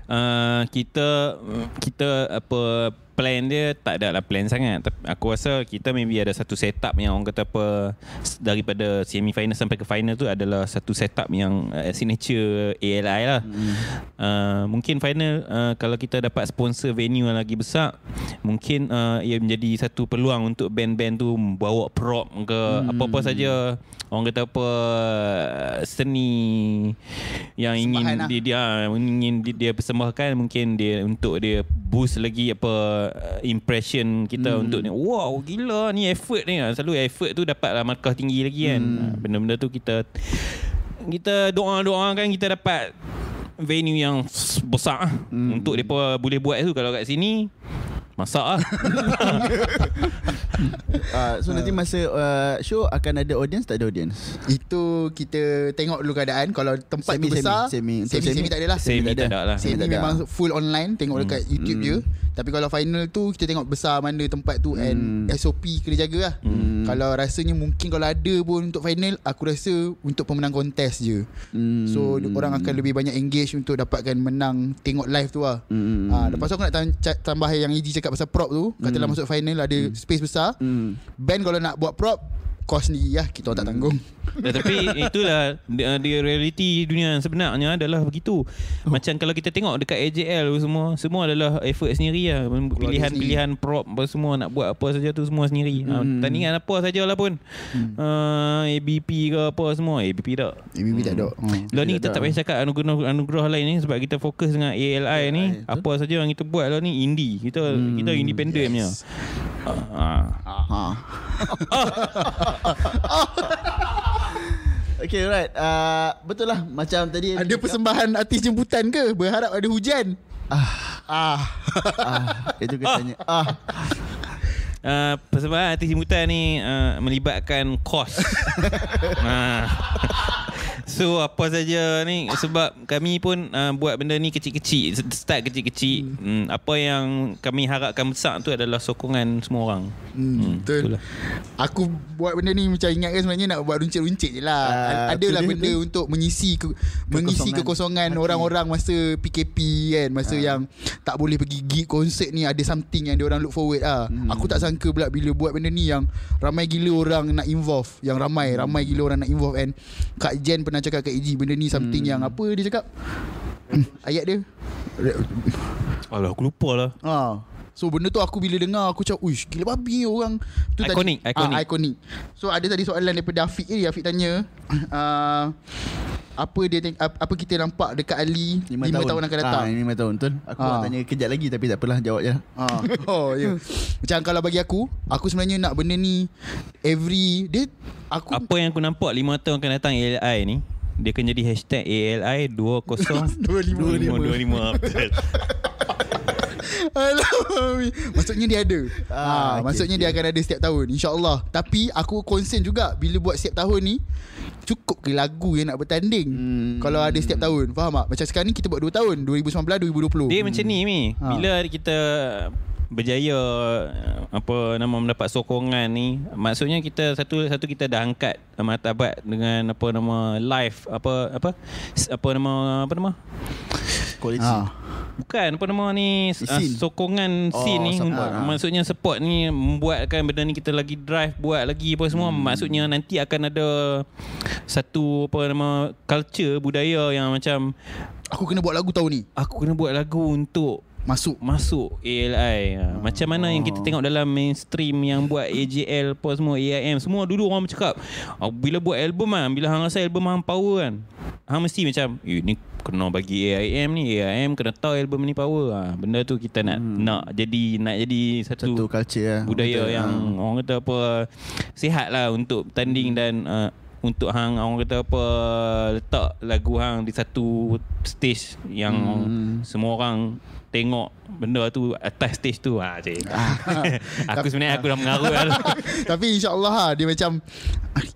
Uh, kita kita apa plan dia tak ada lah plan sangat tapi aku rasa kita maybe ada satu setup yang orang kata apa daripada semi final sampai ke final tu adalah satu setup yang uh, signature ALI lah hmm. uh, mungkin final uh, kalau kita dapat sponsor venue yang lagi besar mungkin uh, ia menjadi satu peluang untuk band-band tu bawa prop ke hmm. apa-apa saja orang kata apa seni yang ingin lah. dia, dia ingin dia, persembahkan mungkin dia untuk dia boost lagi apa impression kita hmm. untuk ni wow gila ni effort ni selalu effort tu dapatlah markah tinggi lagi kan hmm. benda-benda tu kita kita doa-doa kan kita dapat venue yang besar hmm. untuk depa boleh buat tu kalau kat sini masak lah. Uh, so nanti masa uh, show akan ada audience tak ada audience? Itu kita tengok dulu keadaan. Kalau tempat Semi, tu besar semi, semi. Untuk Semi, semi- semi tak semi tak tak ada. ada lah Semi tak ada. memang full online Tengok dekat YouTube je. Tapi kalau final tu Kita tengok besar mana tempat tu And SOP kena jaga lah. Kalau rasanya mungkin Kalau ada pun untuk final Aku rasa Untuk pemenang kontes je. Hmm. So orang akan lebih banyak engage Untuk dapatkan menang Tengok live tu lah. Hmm. ha, Lepas tu aku nak tam- tambah Yang Eji cakap pasal prop tu Katalah masuk final Ada space besar. Hmm. Band kalau nak buat prop Cost sendiri lah Kita orang tak tanggung Ya, tapi itulah dia, dia realiti dunia yang sebenarnya adalah begitu. Macam kalau kita tengok dekat AJL semua, semua adalah effort sendiri lah. Pilihan-pilihan prop apa semua nak buat apa saja tu semua sendiri. Hmm. Ha, tandingan apa sajalah pun. Hmm. Uh, ABP ke apa semua, ABP tak. ABB tak ada hmm. Lah ni tak kita tak payah cakap anugerah anugerah lain ni sebab kita fokus dengan ALI ni. Apa saja yang kita buat lah ni indie. Kita hmm. kita independent punya. Yes. Ah. Ha. Okay alright. Uh, Betul lah. Macam tadi Ada persembahan artis jemputan ke? Berharap ada hujan. Ah, Ah. Ah, Itu katanya ah. Uh, persembahan artis jemputan ni uh, melibatkan kos. uh, so apa saja ni sebab kami pun uh, buat benda ni kecil-kecil, start kecil-kecil. Hmm. Hmm, apa yang kami harapkan besar tu adalah sokongan semua orang. Hmm, betul. itulah. Aku buat benda ni macam ingatkan sebenarnya nak buat runcit-runcit je lah. Ah, Ada lah betul, benda betul. untuk mengisi ke, mengisi kekosongan Hati. orang-orang masa PKP kan, masa yang tak boleh pergi gig konsert ni ada something yang dia orang look forward ah. Hmm. Aku tak sangka pula bila buat benda ni yang ramai gila orang nak involve, yang ramai ramai gila orang nak involve and Kak Jen pernah cakap kat EG benda ni something yang apa dia cakap? Hmm, ayat dia Alah aku lupa lah Ha. So benda tu aku bila dengar aku macam uish gila babi ni orang tu Iconic, tadi, iconic. Ah, iconic. So ada tadi soalan daripada Afiq ni Afiq tanya uh, apa dia apa kita nampak dekat Ali 5 tahun. tahun akan datang. Ah, 5 tahun betul. Aku Ah. nak tanya kejap lagi tapi tak apalah jawab je. Ha. Oh ya. Yeah. Macam kalau bagi aku, aku sebenarnya nak benda ni every dia aku Apa yang aku nampak 5 tahun akan datang ALI ni Dia akan jadi hashtag ALI 20 25. 25 Betul Alamak. Maksudnya dia ada. Ah, ha, okey, maksudnya okey. dia akan ada setiap tahun insya-Allah. Tapi aku concern juga bila buat setiap tahun ni cukup ke lagu yang nak bertanding Hmm. kalau ada setiap tahun. Faham tak? Macam sekarang ni kita buat 2 tahun, 2019 2020. Dia macam ni Mi Ha. Bila kita berjaya apa nama mendapat sokongan ni maksudnya kita satu satu kita dah angkat martabat dengan apa nama live apa apa apa nama apa nama Koalisi. ha. Bukan apa nama ni uh, Scene. sokongan Oh, scene ni support, ha. maksudnya support ni membuatkan benda ni kita lagi drive buat lagi apa semua hmm. maksudnya nanti akan ada satu apa nama culture budaya yang macam Aku kena buat lagu tahun ni. aku kena buat lagu untuk Masuk. masuk ALI ha. Macam mana yang kita tengok dalam mainstream Yang buat AJL apa semua AIM Semua dulu orang bercakap ah, Bila buat album kan Bila hang rasa album hang power kan Hang mesti macam eh, Ni kena bagi AIM ni AIM kena tahu album ni power ha. Benda tu kita nak hmm. nak jadi Nak jadi satu, Satu culture lah. budaya Betul. yang Ah. orang kata apa sihat lah untuk tanding Hmm. dan uh, untuk hang orang kata apa letak lagu hang di satu stage yang Hmm. semua orang tengok benda tu atas stage tu ha cik. Ah. aku sebenarnya aku dah mengaruh lah. Tapi insya-Allah ha, dia macam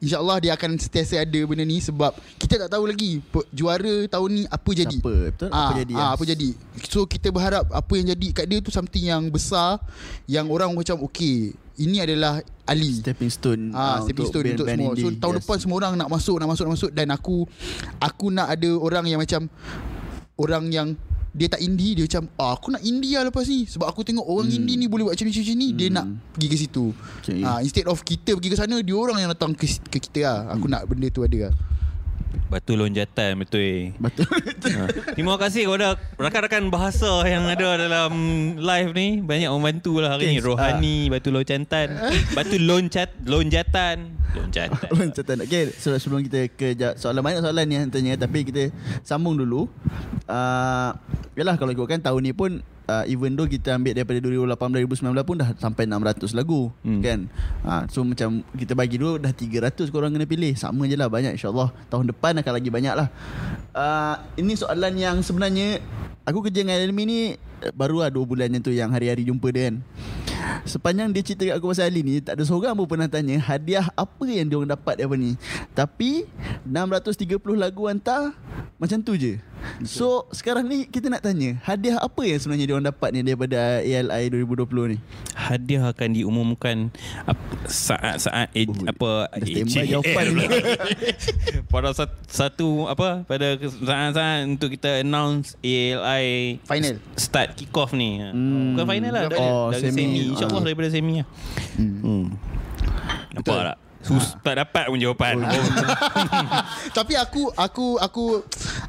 insya-Allah dia akan sentiasa ada benda ni sebab kita tak tahu lagi juara tahun ni apa jadi. Siapa? Betul? Ah, Apa jadi, ah, ya? apa jadi. So kita berharap apa yang jadi kat dia tu something yang besar yang orang macam okay ini adalah Ali. Stepping stone. Ah, stepping stone untuk band-band semua. So indie. tahun Yes. depan semua orang nak masuk, nak masuk, nak masuk dan aku aku nak ada orang yang macam orang yang dia tak indie dia macam ah, aku nak indie lah lepas ni sebab aku tengok orang Hmm. indie ni boleh buat macam ni macam ni dia nak pergi ke situ. Okay. Ah, instead of kita pergi ke sana dia orang yang datang ke, ke kita lah. Aku Hmm. nak benda tu ada lah. Batu lonjatan betul. Betul. Ha. Terima kasih kepada rakan-rakan bahasa yang ada dalam live ni. Banyak membantu lah hari ni. Thanks. Rohani, batu lonjatan, batu loncat, lonjatan, lonjatan. Catatan. Okay, so sebelum kita ke soalan banyak soalan ni yang tanya tapi kita sambung dulu. Uh, yalah kalau ikutkan tahun ni pun uh, even though kita ambil daripada 2018 2019 pun dah sampai 600 lagu Hmm. kan. Uh, so macam kita bagi dulu dah 300 korang kena pilih. Sama je lah banyak insyaallah tahun depan akan lagi banyak lah. Uh, ini soalan yang sebenarnya aku kerja dengan Elmi ni eh, baru lah 2 bulan yang tu yang hari-hari jumpa dia kan. Sepanjang dia cerita kat aku pasal Ali ni Tak ada seorang pun pernah tanya Hadiah apa yang dia orang dapat daripada ni Tapi 630 lagu hantar Macam tu je So sekarang ni kita nak tanya Hadiah apa yang sebenarnya dia orang dapat ni Daripada ALI 2020 ni Hadiah akan diumumkan saat-saat Oh, apa standby jawapan ni. pada satu, apa pada saat-saat untuk kita announce ALI Final. start kick off ni. Hmm. Bukan final lah dari, Oh, dari semi. semi. InsyaAllah Ah. daripada semi lah. Hmm. Nampak Betul. tak? Sus, tak dapat pun jawapan. Oh, Tapi aku aku aku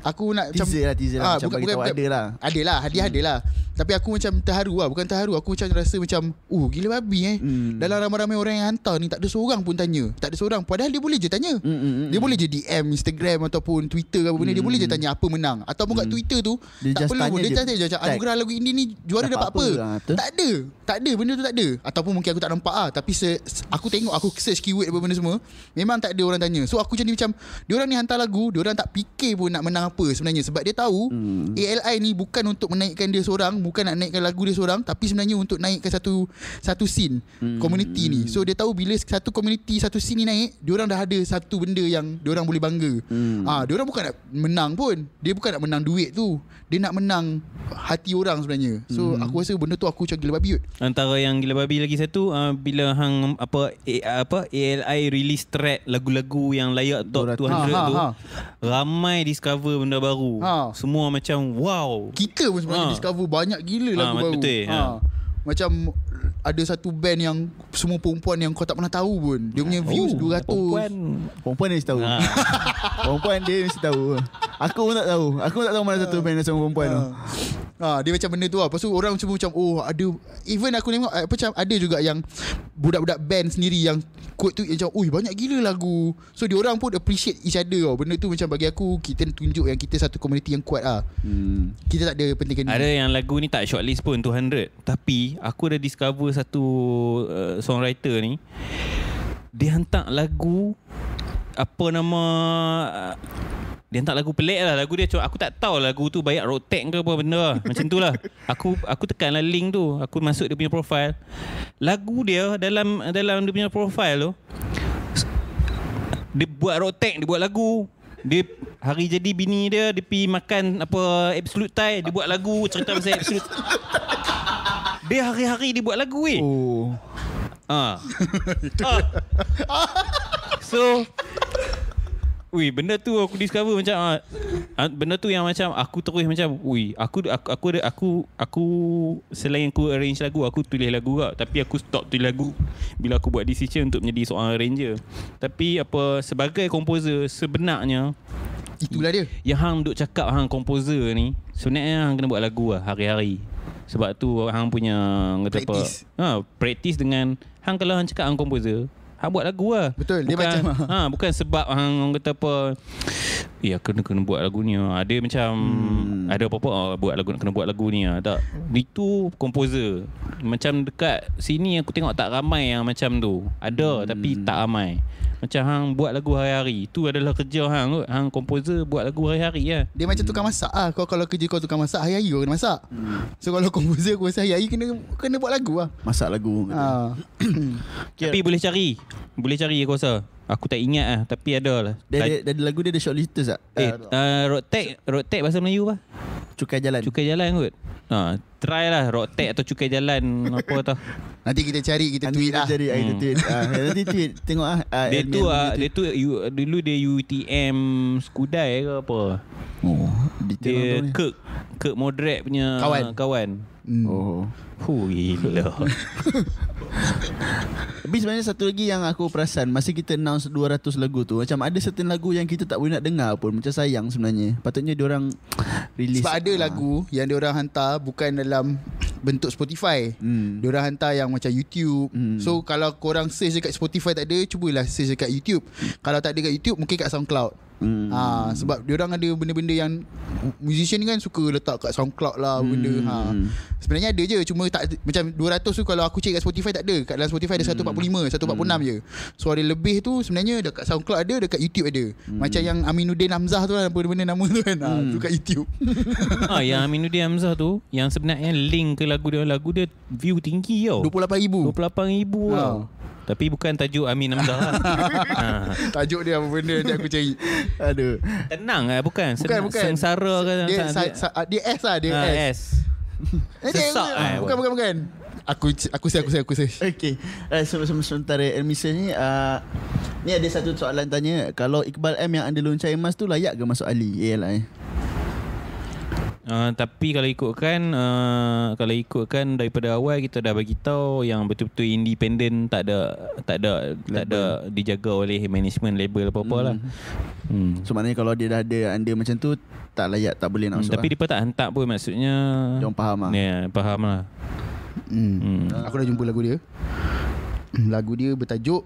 aku nak Teaser lah, teaser lah. Macam bagi tahu ada lah. Ada lah, hadiah hmm. ada lah. Tapi aku macam terharu lah Bukan terharu Aku macam rasa macam Oh gila babi eh Hmm. Dalam ramai-ramai orang yang hantar ni Tak ada seorang pun tanya Tak ada seorang Padahal dia boleh je tanya Mm, mm, mm, Dia boleh je DM Instagram Ataupun Twitter ke apa benda Dia boleh je tanya apa menang Ataupun kat Twitter tu Dia Tak perlu Dia je. tanya je macam. Anugerah lagu indie ni Juara Dapat dapat apa, apa? Ah, betul. Tak ada Tak ada benda tu tak ada Ataupun mungkin aku tak nampak ah. Tapi se, aku tengok Aku search keyword apa benda semua Memang tak ada orang tanya So aku jadi macam Diorang ni hantar lagu Diorang tak fikir pun nak menang apa sebenarnya Sebab dia tahu Hmm. ALI ni bukan untuk menaikkan dia seorang Bukan nak naikkan lagu dia seorang Tapi sebenarnya untuk naikkan satu Satu scene Hmm. Community ni So dia tahu bila satu community Satu scene ni naik Diorang dah ada satu benda yang Diorang boleh bangga Hmm. Ah, Diorang bukan nak menang pun Dia bukan nak menang duit tu Dia nak menang Hati orang sebenarnya So Hmm. aku rasa benda tu Aku macam gila babi kot Antara yang gila babi lagi satu uh, bila hang apa A, apa ALI release track lagu-lagu yang layak top 200 200. Ha, ha, tu ha. ramai discover benda baru. Ha. Semua macam wow. Kita pun sebenarnya Ha. discover Banyak gila Ha, lagu baru betul, ha. Macam Ada satu band yang Semua perempuan yang kau tak pernah tahu pun Dia punya views 200 Perempuan Perempuan dia mesti tahu Ha. Perempuan dia mesti tahu Aku pun tak tahu Aku pun tak tahu mana satu band yang sama perempuan tu Ha, dia macam benda tu lah. Lepas tu orang cuma macam oh ada even aku tengok eh, apa macam ada juga yang budak-budak band sendiri yang quote tu yang macam oi banyak gila lagu. So dia orang pun appreciate each other tau. Benda tu macam bagi aku kita tunjuk yang kita satu komuniti yang kuat ah. Hmm. Kita tak ada pentingkan Ada yang lagu ni tak shortlist pun 200 Tapi aku ada discover satu uh, songwriter ni Dia hantar lagu Apa nama uh, dia hantar lagu pelik lah. Lagu dia cuma Aku tak tahu lagu tu Banyak tag ke apa benda lah. Macam tu lah. Aku aku tekanlah link tu. Aku masuk dia punya profile. Lagu dia Dalam dalam dia punya profile tu Dia buat tag Dia buat lagu. Dia hari jadi bini dia dia pergi makan apa absolute Thai dia buat lagu cerita pasal absolute dia hari-hari dia buat lagu weh Oh. Ha. ha. So Ui, benda tu aku discover macam ah, ah, benda tu yang macam aku terus macam ui, aku aku aku ada aku aku selain aku arrange lagu, aku tulis lagu juga, tapi aku stop tulis lagu bila aku buat decision untuk menjadi seorang arranger. Tapi apa sebagai komposer sebenarnya Itulah dia. yang hang duk cakap hang komposer ni sebenarnya hang kena buat lagu lah hari-hari. Sebab tu hang punya kata Practice. apa? Ha, practice dengan hang kalau hang cakap hang komposer, hang buat lagu lah. Betul, dia bukan, macam- ha, bukan sebab hang orang kata apa Ya kena kena buat lagu ni lah. Ada macam hmm. Ada apa-apa oh, Buat lagu Kena buat lagu ni lah. Tak Itu komposer Macam dekat Sini aku tengok tak ramai yang macam tu Ada hmm. tapi tak ramai Macam hang buat lagu hari-hari Itu adalah kerja hang kot. Hang komposer buat lagu hari-hari lah Dia macam tukang masak ah. Kau kalau kerja kau tukang masak hari-hari kau kena masak. Hmm. So kalau komposer aku rasa hari-hari kena kena buat lagu lah. Masak lagu. Ha. Okay. Tapi boleh cari Boleh cari aku rasa Aku tak ingat lah Tapi ada lah Dia, dia, dia, ada lagu dia ada shortlisters tak? Eh, Uh, uh, road tag Road tag bahasa Melayu apa? cukai jalan. Cukai jalan kot ha, Try lah road tag atau cukai jalan Apa tau Nanti kita cari kita Nanti tweet kita lah. Cari, hmm. tweet. Ah, nanti tweet. Tengok ah. ah, Dia tu ah, tweet. Dia tu you- Dulu dia UTM Skudai ke apa Oh, Dia. Kirk Kirk Modred punya Kawan. kawan. Hmm. Oh. Huh, gila Tapi sebenarnya satu lagi yang aku perasan Masa kita announce 200 lagu tu Macam ada certain lagu yang kita tak boleh nak dengar pun Macam sayang sebenarnya Patutnya diorang release Sebab ada Ah. lagu yang dia orang hantar bukan dalam bentuk Spotify. Hmm. Dia orang hantar yang macam YouTube. Hmm. So kalau korang search dekat Spotify tak ada, cubalah search dekat YouTube. Kalau tak ada dekat YouTube, mungkin kat SoundCloud. Hmm. Ha, sebab dia orang ada benda-benda yang musician ni kan suka letak kat SoundCloud lah Hmm. benda. Ha. Sebenarnya ada je cuma tak macam 200 tu kalau aku cek kat Spotify tak ada. Kat dalam Spotify ada 145, 146 je. So ada lebih tu sebenarnya dekat SoundCloud ada, dekat YouTube ada. Macam yang Aminuddin Hamzah tu lah apa benda nama tu kan. Ha, tu kat YouTube. ah, Yang Aminuddin Hamzah tu Yang sebenarnya link ke lagu dia Lagu dia view tinggi tau 28,000. 28,000 Ha. tau Tapi bukan tajuk Amin Hamzah lah ha. Tajuk dia apa benda nanti aku cari. Aduh. Tenang lah bukan Bukan, Sen- bukan. Sengsara ke Dia, sa, sa, dia S lah, dia ha, S. S Eh, Sesak, eh. Bukan, bukan, bukan. Aku aku saya aku saya aku saya. Okay uh, Sebelum sementara admission ni uh, Ni ada satu soalan tanya Kalau Iqbal M yang anda loncai emas tu Layak ke masuk Ali ALI Uh, tapi kalau ikutkan uh, kalau ikutkan daripada awal kita dah bagi tahu yang betul-betul independent tak ada tak ada label. tak ada dijaga oleh management label apa-apa lah. Hmm. So maknanya kalau dia dah ada Anda macam tu Tak layak Tak boleh nak Hmm, masuk tapi dia tak hantar pun maksudnya Diorang faham lah Ya, faham lah. Hmm. Hmm. Aku dah jumpa lagu dia. Lagu dia bertajuk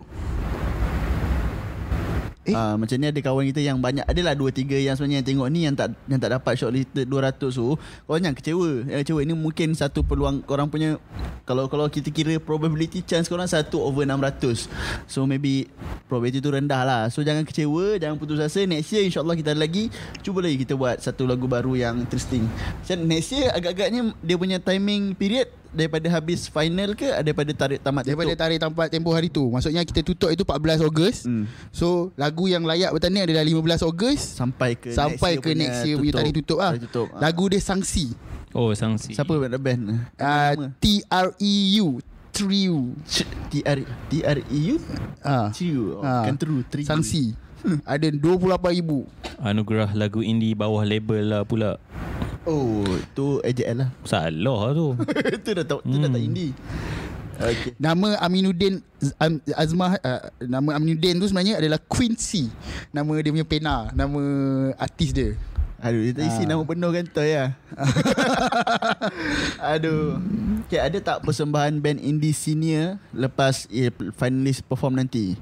Eh? Uh, macam ni ada kawan kita yang banyak. Adalah 2-3 yang sebenarnya yang tengok ni Yang tak yang tak dapat shortlisted 200 tu. Korang jangan kecewa. Yang kecewa Ini mungkin satu peluang Korang punya Kalau kalau kita kira probability chance korang 1 over 600 So maybe Probability tu rendah lah. So jangan kecewa Jangan putus asa. Next year insyaAllah kita ada lagi. Cuba lagi kita buat Satu lagu baru yang interesting. Macam next year agak-agaknya Dia punya timing period Daripada habis final ke Daripada tarik tamat daripada tutup? tarikh tempat tempoh hari tu. Maksudnya kita tutup itu 14 Ogos. Hmm. So lagu yang layak bertanding adalah 15 Ogos Sampai ke sampai ke next year punya tarikh tutup ah. Tutup. Ah. Lagu dia Sangsi. Oh, sangsi. Siapa band band? Uh, T R E U Trio. T R T R E U Ah. Trio oh, Ah. Kan true Trio Sangsi. Ada 28,000. Anugerah lagu indie bawah label lah pula. Oh Tu AJL lah Salah tu. Itu dah tak Tu dah tak indie Okay Nama Aminuddin Azmah uh, Nama Aminuddin tu sebenarnya adalah Quincy Nama dia punya pena Nama artis dia Aduh, dia tak isi Ah. nama penuh kan Toy lah. Aduh. Okay, ada tak persembahan band indie senior lepas eh, finalis perform nanti?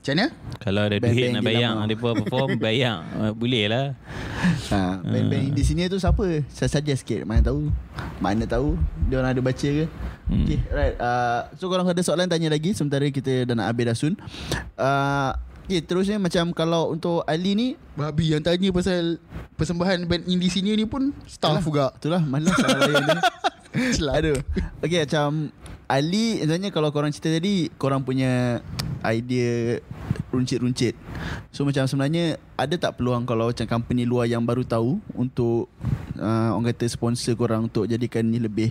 Macam mana? Kalau ada Band-band duit nak dia bayang. Dia perform Bayang Ah, Boleh lah Ha, band-band indie senior tu siapa? Saya suggest sikit. Mana tahu? Mana tahu? Dia orang ada baca ke? Hmm. Okay, right. Uh, so korang ada soalan tanya lagi sementara kita dah nak habis dah soon. Uh, okay, terusnya macam kalau untuk Ali ni Babi yang tanya pasal persembahan band indie senior ni pun staff juga. Itulah malas salah layan ni. Celaka. Aduh. Okay macam Ali sebenarnya kalau korang cerita tadi korang punya idea runcit-runcit. So macam sebenarnya ada tak peluang kalau macam company luar yang baru tahu untuk uh, orang kata sponsor korang untuk jadikan ni lebih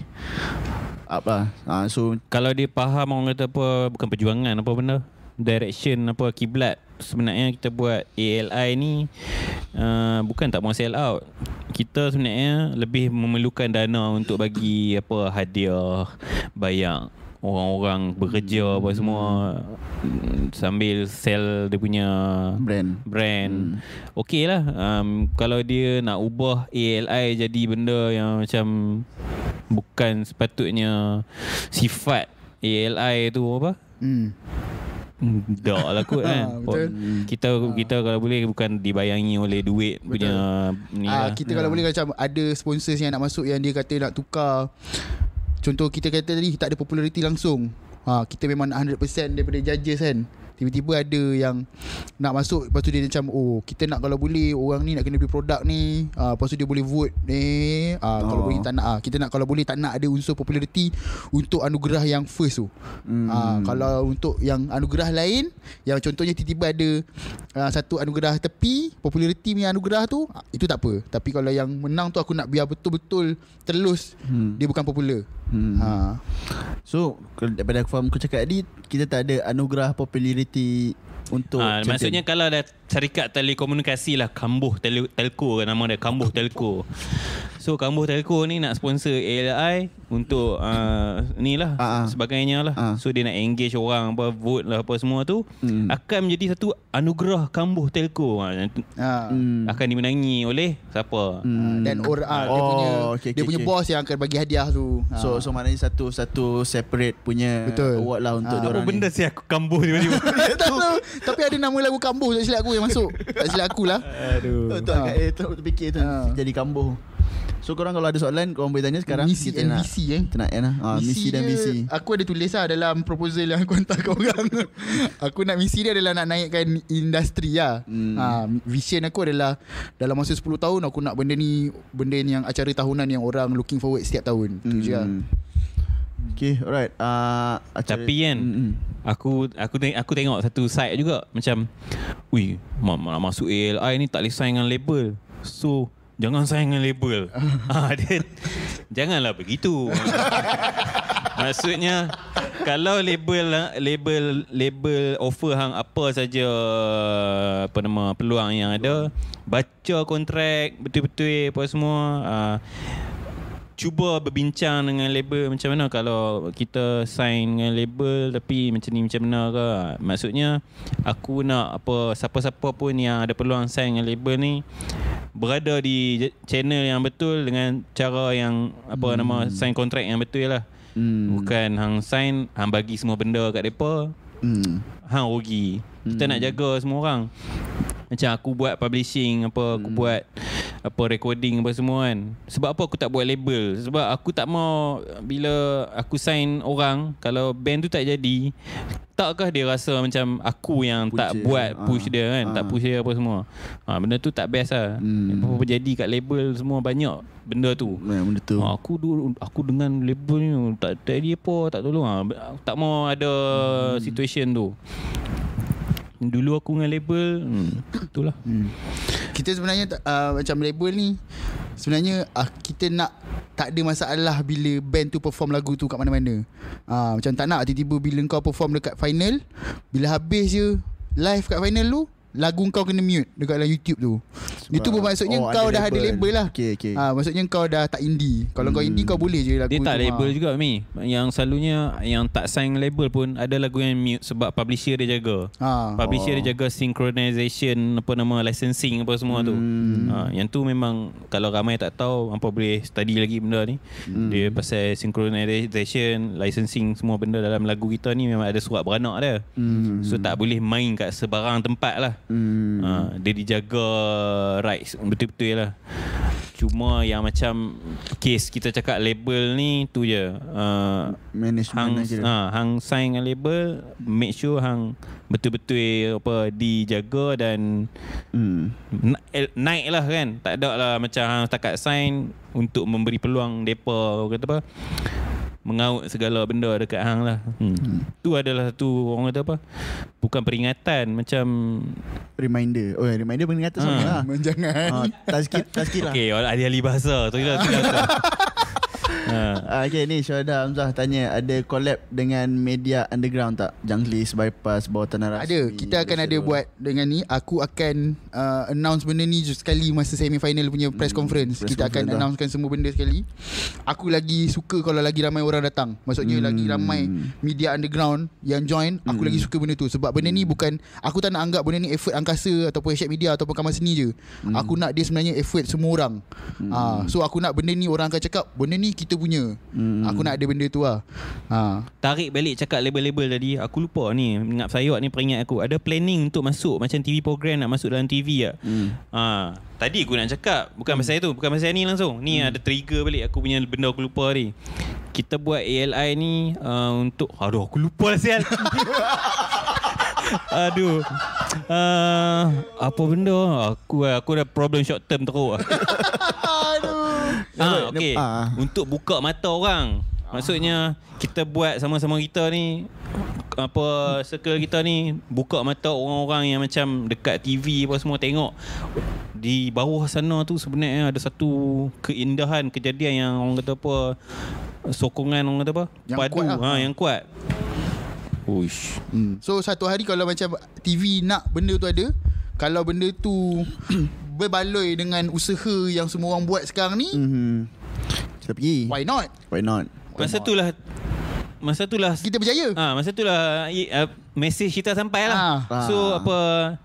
up lah. Uh, so Kalau dia faham Orang kata apa Bukan perjuangan Apa benda Direction Apa kiblat Sebenarnya kita buat ALI ni uh, Bukan tak mau sell out Kita sebenarnya Lebih memerlukan dana Untuk bagi Apa hadiah Bayar Orang-orang bekerja Apa semua Sambil sell Dia punya brand. brand hmm. Okey lah um, Kalau dia nak ubah ALI jadi benda yang macam Bukan sepatutnya Sifat ALI tu apa Hmm. Hmm, Tak lah kot kan Ha, betul. Kita kita kalau boleh Bukan dibayangi oleh duit Punya ni Ah, lah kita kalau boleh macam ada sponsors yang nak masuk yang dia kata nak tukar Contoh kita kata tadi tak ada populariti langsung. Ha, kita memang nak 100% daripada judges kan. Tiba-tiba ada yang nak masuk Lepas tu dia macam Oh kita nak kalau boleh Orang ni nak kena beli produk ni uh, Lepas tu dia boleh vote ni uh, Kalau Oh. boleh tak nak uh, Kita nak kalau boleh tak nak ada unsur populariti Untuk anugerah yang first tu Hmm. uh, Kalau untuk yang anugerah lain Yang contohnya tiba-tiba ada uh, Satu anugerah tepi Populariti punya anugerah tu uh, Itu tak apa Tapi kalau yang menang tu Aku nak biar betul-betul Terus Hmm. Dia bukan popular Hmm. ha. So kalau daripada aku faham kau cakap tadi kita tak ada anugerah populariti untuk Ha, maksudnya kalau ada syarikat telekomunikasi lah Kambuh tel- Telco nama dia Kambuh Telco. So Kambuh Telco ni nak sponsor ALI Untuk uh, ni lah Ah, ah. Sebagainya lah Ah. So dia nak engage orang apa Vote lah apa semua tu Hmm. Akan menjadi satu anugerah Kambuh Telco. Hmm. Akan dimenangi oleh Siapa Hmm. Dan or, dia Oh, punya okay, dia okay, punya okay. boss yang akan bagi hadiah tu. Ha. So so maknanya satu satu separate punya Betul. award lah untuk Ah. dia Apa orang benda ni. si aku Kambuh tiba-tiba tak tahu Tapi ada nama lagu Kambuh Tak silap aku yang masuk Tak silap aku lah Aduh Tu agak eh tu tu fikir tu jadi kambuh. So korang kalau ada soalan korang boleh tanya sekarang. Misi Kita and nak- visi eh Kita nak end lah. Ah, misi dan dia, visi. Aku ada tulis lah Dalam proposal yang aku hantar ke orang Aku nak misi dia adalah Nak naikkan industri lah Hmm. ha, Vision aku adalah Dalam masa 10 tahun Aku nak benda ni Benda ni yang acara tahunan Yang orang looking forward Setiap tahun Itu je lah Hmm. Okay, alright. Uh, acara- Tapi kan Hmm, hmm. Aku aku teng- aku tengok satu side juga macam ui nak masuk ALI ni tak boleh sign dengan label. So jangan sign dengan label. ha dia janganlah begitu. Maksudnya kalau label label label offer hang apa saja apa nama peluang yang ada baca kontrak betul-betul apa semua uh, cuba berbincang dengan label macam mana. Kalau kita sign dengan label tapi macam ni macam mana ke maksudnya aku nak apa siapa-siapa pun yang ada peluang sign dengan label ni berada di channel yang betul dengan cara yang apa hmm. nama sign kontrak yang betul lah. Hmm. bukan hang sign hang bagi semua benda kat depa Hmm. hang rugi. Kita nak jaga semua orang. Macam aku buat publishing apa aku buat apa recording apa semua kan sebab apa aku tak buat label sebab aku tak mau bila aku sign orang kalau band tu tak jadi takkah dia rasa macam aku yang tak Puja. buat Ah. push dia kan tak Ah. push dia apa semua ha, benda tu tak best lah Hmm. apa-apa jadi kat label semua banyak benda tu Ya, benda tu. Ha, aku dulu aku dengan label ni tak tak dia apa tak tolong ah. Aku tak mau ada hmm. situation tu. Dulu aku dengan label hmm, itulah. hmm. Kita sebenarnya uh, Macam label ni Sebenarnya uh, Kita nak Tak ada masalah Bila band tu perform lagu tu Kat mana-mana uh, Macam tak nak Tiba-tiba bila kau perform Dekat final Bila habis je Live kat final tu lagu kau kena mute dekat dalam YouTube tu. Sebab- Itu bermaksudnya oh, kau ada dah ada label. label lah. Okey, okey. Ah, maksudnya kau dah tak indie. Kalau kau indie kau boleh je lagu Dia tak tu, label ah. juga Mi Yang selalunya Yang tak sign label pun Ada lagu yang mute Sebab publisher dia jaga Ah. Publisher Oh. dia jaga synchronization Apa nama Licensing apa semua tu Hmm. ha, Yang tu memang Kalau ramai tak tahu Hampa boleh study lagi benda ni Hmm. Dia pasal synchronization Licensing Semua benda dalam lagu kita ni Memang ada surat beranak dia Hmm. So tak boleh main kat sebarang tempat lah Hmm. ha, Dia dijaga rights Betul-betul lah Cuma yang macam Case kita cakap label ni Tu je uh, Management hang, aja. ha, hang sign dengan label Make sure hang Betul-betul apa Dijaga dan Hmm. eh, Naik lah kan Tak ada lah macam hang takat sign Untuk memberi peluang Depa kata apa Mengaut segala benda dekat hang lah hmm. hmm. Tu adalah tu Orang kata apa Bukan peringatan Macam Reminder. Oh, reminder peringatan sama Ah. lah. Jangan. Ah, tazkir, tazkir lah. Okay ahli-ahli bahasa Tu lah. ha. Ah, okay ni Syuhada Hamzah tanya Ada collab dengan media underground tak? Junglis, Bypass, Bawah Tanah Rasmi Ada. Kita akan ada buat Dengan ni. Aku akan uh, Announce benda ni Sekali masa semi final punya press conference. press Kita akan conference lah. announcekan semua benda sekali. Aku lagi suka Kalau lagi ramai orang datang. Maksudnya Hmm. lagi ramai Media underground Yang join Aku lagi suka benda tu. Sebab benda ni bukan Aku tak nak anggap benda ni Effort angkasa Ataupun Asyik Media Ataupun kamar seni je. Aku nak dia sebenarnya Effort semua orang. Ah, So aku nak benda ni Orang akan cakap Benda ni kita punya. Hmm. Aku nak ada benda tu lah. Ah, Tarik balik cakap label-label tadi Aku lupa ni Ingat saya ni peringat aku. Ada planning untuk masuk Macam TV program nak masuk dalam TV tak? Hmm. ha, Tadi aku nak cakap Bukan pasal itu Bukan pasal ni langsung. Ni ada trigger balik Aku punya benda aku lupa ni. Kita buat ALI ni uh, Untuk Aduh aku lupa lah sial. Aduh. Uh, Apa benda? Aku aku dah problem short term teruk Ah, okay. Ah. Untuk buka mata orang. Maksudnya kita buat sama-sama kita ni apa circle kita ni buka mata orang-orang yang macam dekat TV apa semua tengok di bawah sana tu sebenarnya ada satu keindahan kejadian yang orang kata apa sokongan orang kata apa Yang padu kuat lah. ha yang kuat. Uish. Hmm. So satu hari kalau macam TV nak benda tu ada Kalau benda tu berbaloi dengan usaha yang semua orang buat sekarang ni Mhm. Kita pergi Why not? Why not? Masa tu lah masa tu lah Kita berjaya Ah, masa tu lah uh, Mesej kita sampai lah Ah. So Ah. apa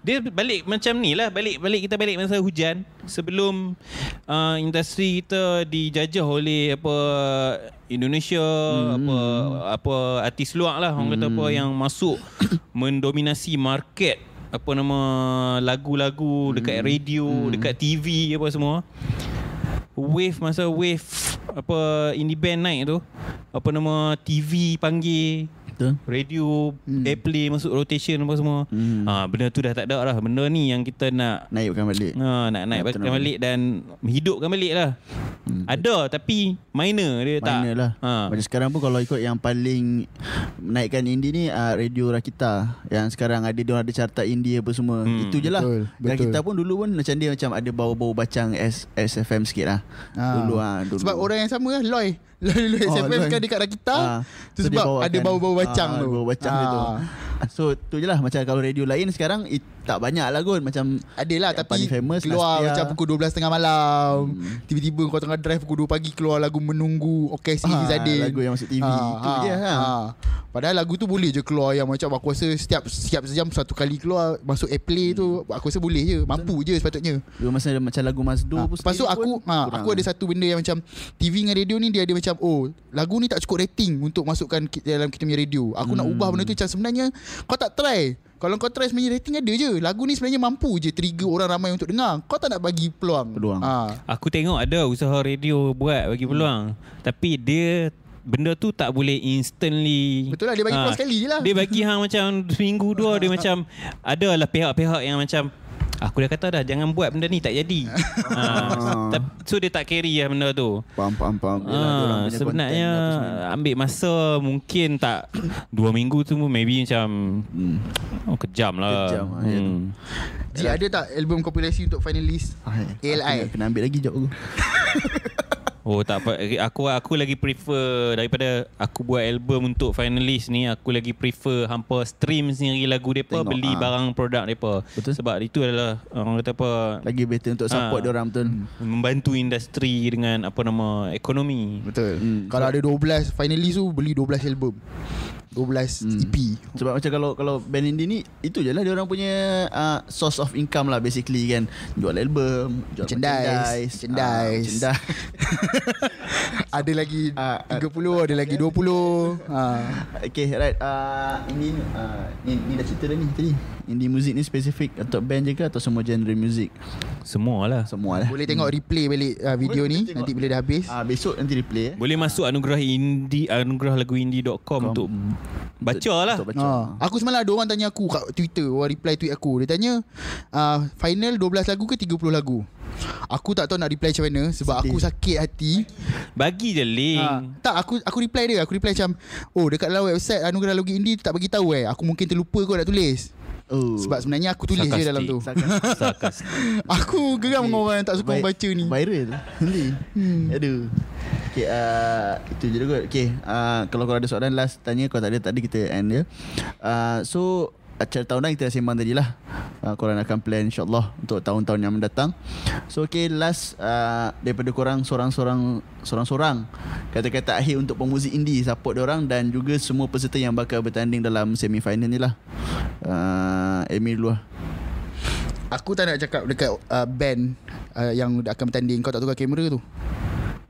Dia balik macam ni lah Balik-balik kita balik masa hujan Sebelum uh, Industri kita Dijajah oleh Apa Indonesia Hmm. Apa Apa Artis luar lah Orang kata apa Yang masuk Mendominasi market Apa nama Lagu-lagu Dekat Hmm. radio Dekat TV Apa semua Wave masa wave Apa Indie band naik tu Apa nama TV panggil Betul Radio hmm. Airplay masuk rotation apa semua Hmm. ha, Benda tu dah tak ada lah Benda ni yang kita nak Naikkan balik ha, Nak naikkan tenang. balik Dan Hidupkan balik lah hmm. Ada tapi Minor dia tak Minor lah ha. Macam sekarang pun kalau ikut yang paling Naikkan indie ni uh, Radio Rakita Yang sekarang ada Dia ada carta indie apa semua Hmm. Itu je lah Betul, betul. Rakita pun dulu pun Macam dia macam ada bau-bau bacang S, SFM sikit lah Ah. Dulu lah dulu. Sebab orang yang sama lah Loy Loy Oh, SFM Loy. sekarang dekat Rakita Ah, Tu so sebab bawakan- ada bau-bau bacang Ah, tu Bau bacang dia tu Ah. So tu je lah Macam kalau radio lain sekarang it, Tak banyak lah kot Macam Adalah Yang tapi famous keluar Nastia. macam pukul 12 tengah malam. Hmm. Tiba-tiba kau tengah drive pukul 2 pagi keluar lagu menunggu Okey si Ah, Zadin. lagu yang masuk TV. Itu je lah. Padahal lagu tu boleh je keluar yang macam aku rasa setiap setiap sejam satu kali keluar masuk airplay tu aku rasa boleh je. Mampu je sepatutnya. Dulu masa macam lagu Mazdo Ha, pun lepas tu aku ha, aku ada satu benda yang macam TV dengan radio ni dia ada macam oh lagu ni tak cukup rating untuk masukkan dalam kita punya radio. Aku hmm. nak ubah benda tu macam sebenarnya kau tak try. Kalau kau try sebenarnya rating ada je. Lagu ni sebenarnya mampu je trigger orang ramai untuk dengar. Kau tak nak bagi peluang. Peluang. Ha. Aku tengok ada usaha radio buat bagi peluang Tapi dia Benda tu tak boleh instantly Betul lah, dia bagi Ah, peluang sekali je lah. Dia bagi hang macam Seminggu dua Dia macam Ada lah pihak-pihak yang macam Aku dah kata dah Jangan buat benda ni Tak jadi ha, So dia tak carry lah benda tu Faham faham faham Yelah, diorang Ah, punya sebenarnya semua. ambil masa mungkin tak dua minggu tu maybe macam Hmm. oh, kejam lah. Kejam lah, ya tu. hmm. Ji ada tak album kompilasi untuk finalist Ah, ALI? Aku Kena ambil lagi job aku Oh tak apa aku aku lagi prefer daripada aku buat album untuk finalist ni aku lagi prefer hampa stream sendiri lagu depa beli ah. barang produk depa. Sebab itu adalah orang kata apa Lagi better untuk support Ah. dia orang betul. membantu industri dengan apa nama ekonomi. Betul. Hmm. Kalau ada 12 finalist tu beli 12 album. 12 Hmm. EP. Sebab macam kalau kalau band indie ni itu je lah dia orang punya uh, source of income lah basically kan. Jual album, jual Merchandise, merchandise, merchandise. ah, ada lagi Ah, ah. 30, ada lagi 20. Ha. Okay right uh, Ini uh, ni, ni dah cerita dah ni tadi Indie music ni spesifik Untuk band je ke Atau semua genre music Semua lah. Semua lah Boleh tengok replay balik uh, video Boleh ni tengok. nanti bila dah habis. uh, Besok nanti replay eh Boleh masuk anugerah indie anugerah lagu indie.com untuk baca lah. Untuk baca Ha. Aku semalam ada orang tanya aku kat Twitter, orang reply tweet aku. Dia tanya, uh, final 12 lagu ke 30 lagu? Aku tak tahu nak reply macam mana sebab Sedih. aku sakit hati. Bagi je link. Ha, tak aku aku reply dia, aku reply macam, "Oh, dekat dalam website Anugerah Lagu Indie tak bagi tahu eh. Aku mungkin terlupa kau nak tulis." Oh. Sebab sebenarnya aku tulis je Sarkastik. dalam tu. Sarkastik. Aku geram dengan orang yang tak suka Vi- baca ni. Viral Nanti hmm. Aduh Okay uh, Itu je kot Okay uh, Kalau korang ada soalan Last tanya Kalau tak ada Tak ada kita end dia uh, So Acara tahunan kita dah sembang tadi lah uh, Korang akan plan insyaAllah Untuk tahun-tahun yang mendatang So okay last uh, Daripada korang Sorang-sorang Sorang-sorang Kata-kata akhir untuk pemuzik indie Support orang Dan juga semua peserta yang bakal bertanding Dalam semi-final ni lah uh, Emil dulu lah Aku tak nak cakap dekat uh, band uh, yang akan bertanding. Kau tak tukar kamera tu.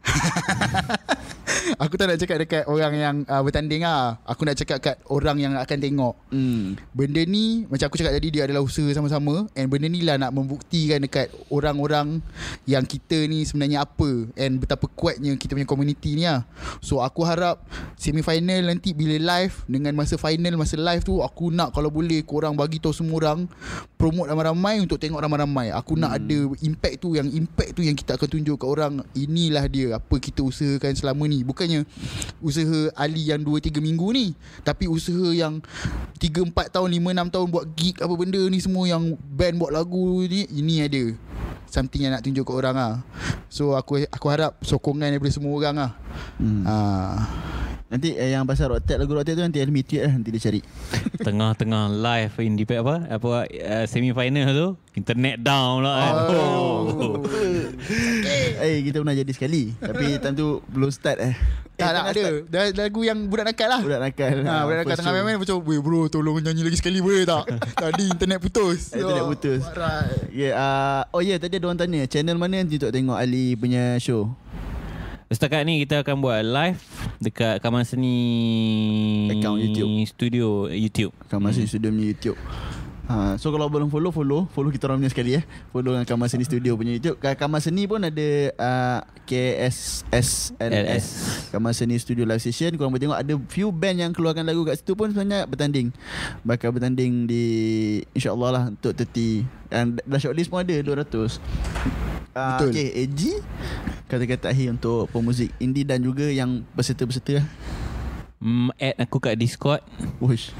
Aku tak nak cakap dekat orang yang uh, bertanding lah. Aku nak cakap kat orang yang akan tengok. hmm. Benda ni macam aku cakap tadi dia adalah usaha sama-sama and benda ni lah nak membuktikan dekat orang-orang yang kita ni sebenarnya apa and betapa kuatnya kita punya community ni lah. So aku harap semi final nanti bila live dengan masa final masa live tu aku nak kalau boleh korang bagi tahu semua orang promote ramai-ramai untuk tengok ramai-ramai. Aku nak ada impact tu yang impact tu yang kita akan tunjuk kat orang inilah dia apa kita usahakan selama ni. Bukannya usaha Ali yang 2 3 minggu ni tapi usaha yang 3 4 tahun 5 6 tahun buat gig apa benda ni semua yang band buat lagu ni ini ada something yang nak tunjuk kat orang ah. So aku aku harap sokongan daripada semua orang ah. Hmm. Ah. Nanti eh, yang pasal Rocktet lagu Rocktet tu nanti Elmi tweet lah nanti dia cari. Tengah-tengah live indie apa apa uh, semi final tu internet down lah kan. Oh. Eh kita pernah jadi sekali tapi time tu belum start eh. Tak eh, tak ada. Dah lagu yang budak nakal lah. Budak nakal. Ha, budak nakal first tengah main-main macam Weh bro tolong nyanyi lagi sekali boleh tak Tadi internet putus Internet Oh, putus. Ya, yeah, uh, oh ya yeah, tadi ada orang tanya channel mana nanti untuk tengok Ali punya show. Setakat ni kita akan buat live dekat Kamar Seni Account YouTube. Studio YouTube. Akan masuk hmm. studio YouTube. Ha, so kalau belum follow follow follow kita orang punya sekali eh. Follow dengan Kamar Seni Studio punya YouTube. Kat Kamar Seni pun ada uh, KSSLS LS. Kamar Seni Studio Live Session. Korang boleh tengok ada few band yang keluarkan lagu kat situ pun sebenarnya bertanding. Bakal bertanding di insya-Allah lah untuk 30 dan dah shortlist pun ada 200. Uh, Betul. Okay, AG kata-kata akhir untuk pemuzik indie dan juga yang peserta-peserta lah. Hmm, add aku kat Discord. Wush.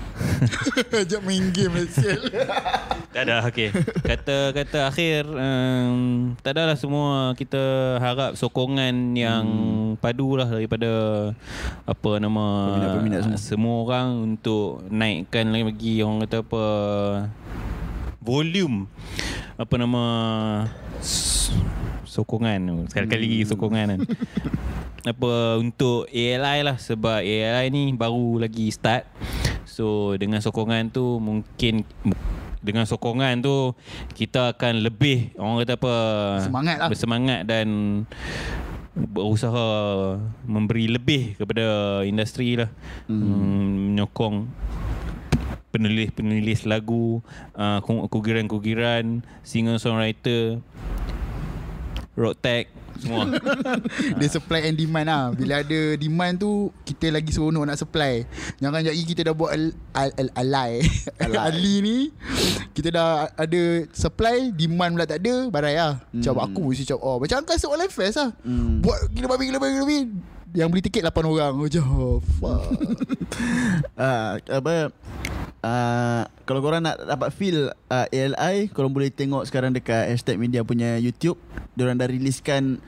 Ajak main game Sial Tak ada okey. Kata-kata akhir um, tak adalah semua kita harap sokongan yang hmm. padu lah daripada apa nama Peminat-peminat semua. semua orang untuk naikkan lagi orang kata apa volume apa nama sokongan sekali-kali lagi sokongan kan. Apa untuk ALI lah. Sebab ALI ni baru lagi start. So dengan sokongan tu mungkin dengan sokongan tu kita akan lebih orang kata apa Semangat lah. bersemangat dan berusaha memberi lebih kepada industri lah. Hmm. Hmm, menyokong penulis-penulis lagu uh, kugiran-kugiran singer-songwriter rock tag semua. Dia supply and demand lah. Bila ada demand tu Kita lagi seronok nak supply. Jangan jadi kita dah buat al, al, al, alai. Ali ni Kita dah ada supply Demand pula tak ada Barai lah. Macam Hmm. aku mesti cakap oh, Macam angkat All Fest lah. Hmm. Buat gila babi gila babi gila babi Yang beli tiket 8 orang. Macam oh, fuck. Uh, apa uh, kalau korang nak dapat feel uh, ALI korang boleh tengok sekarang dekat hashtag media punya YouTube. Diorang dah riliskan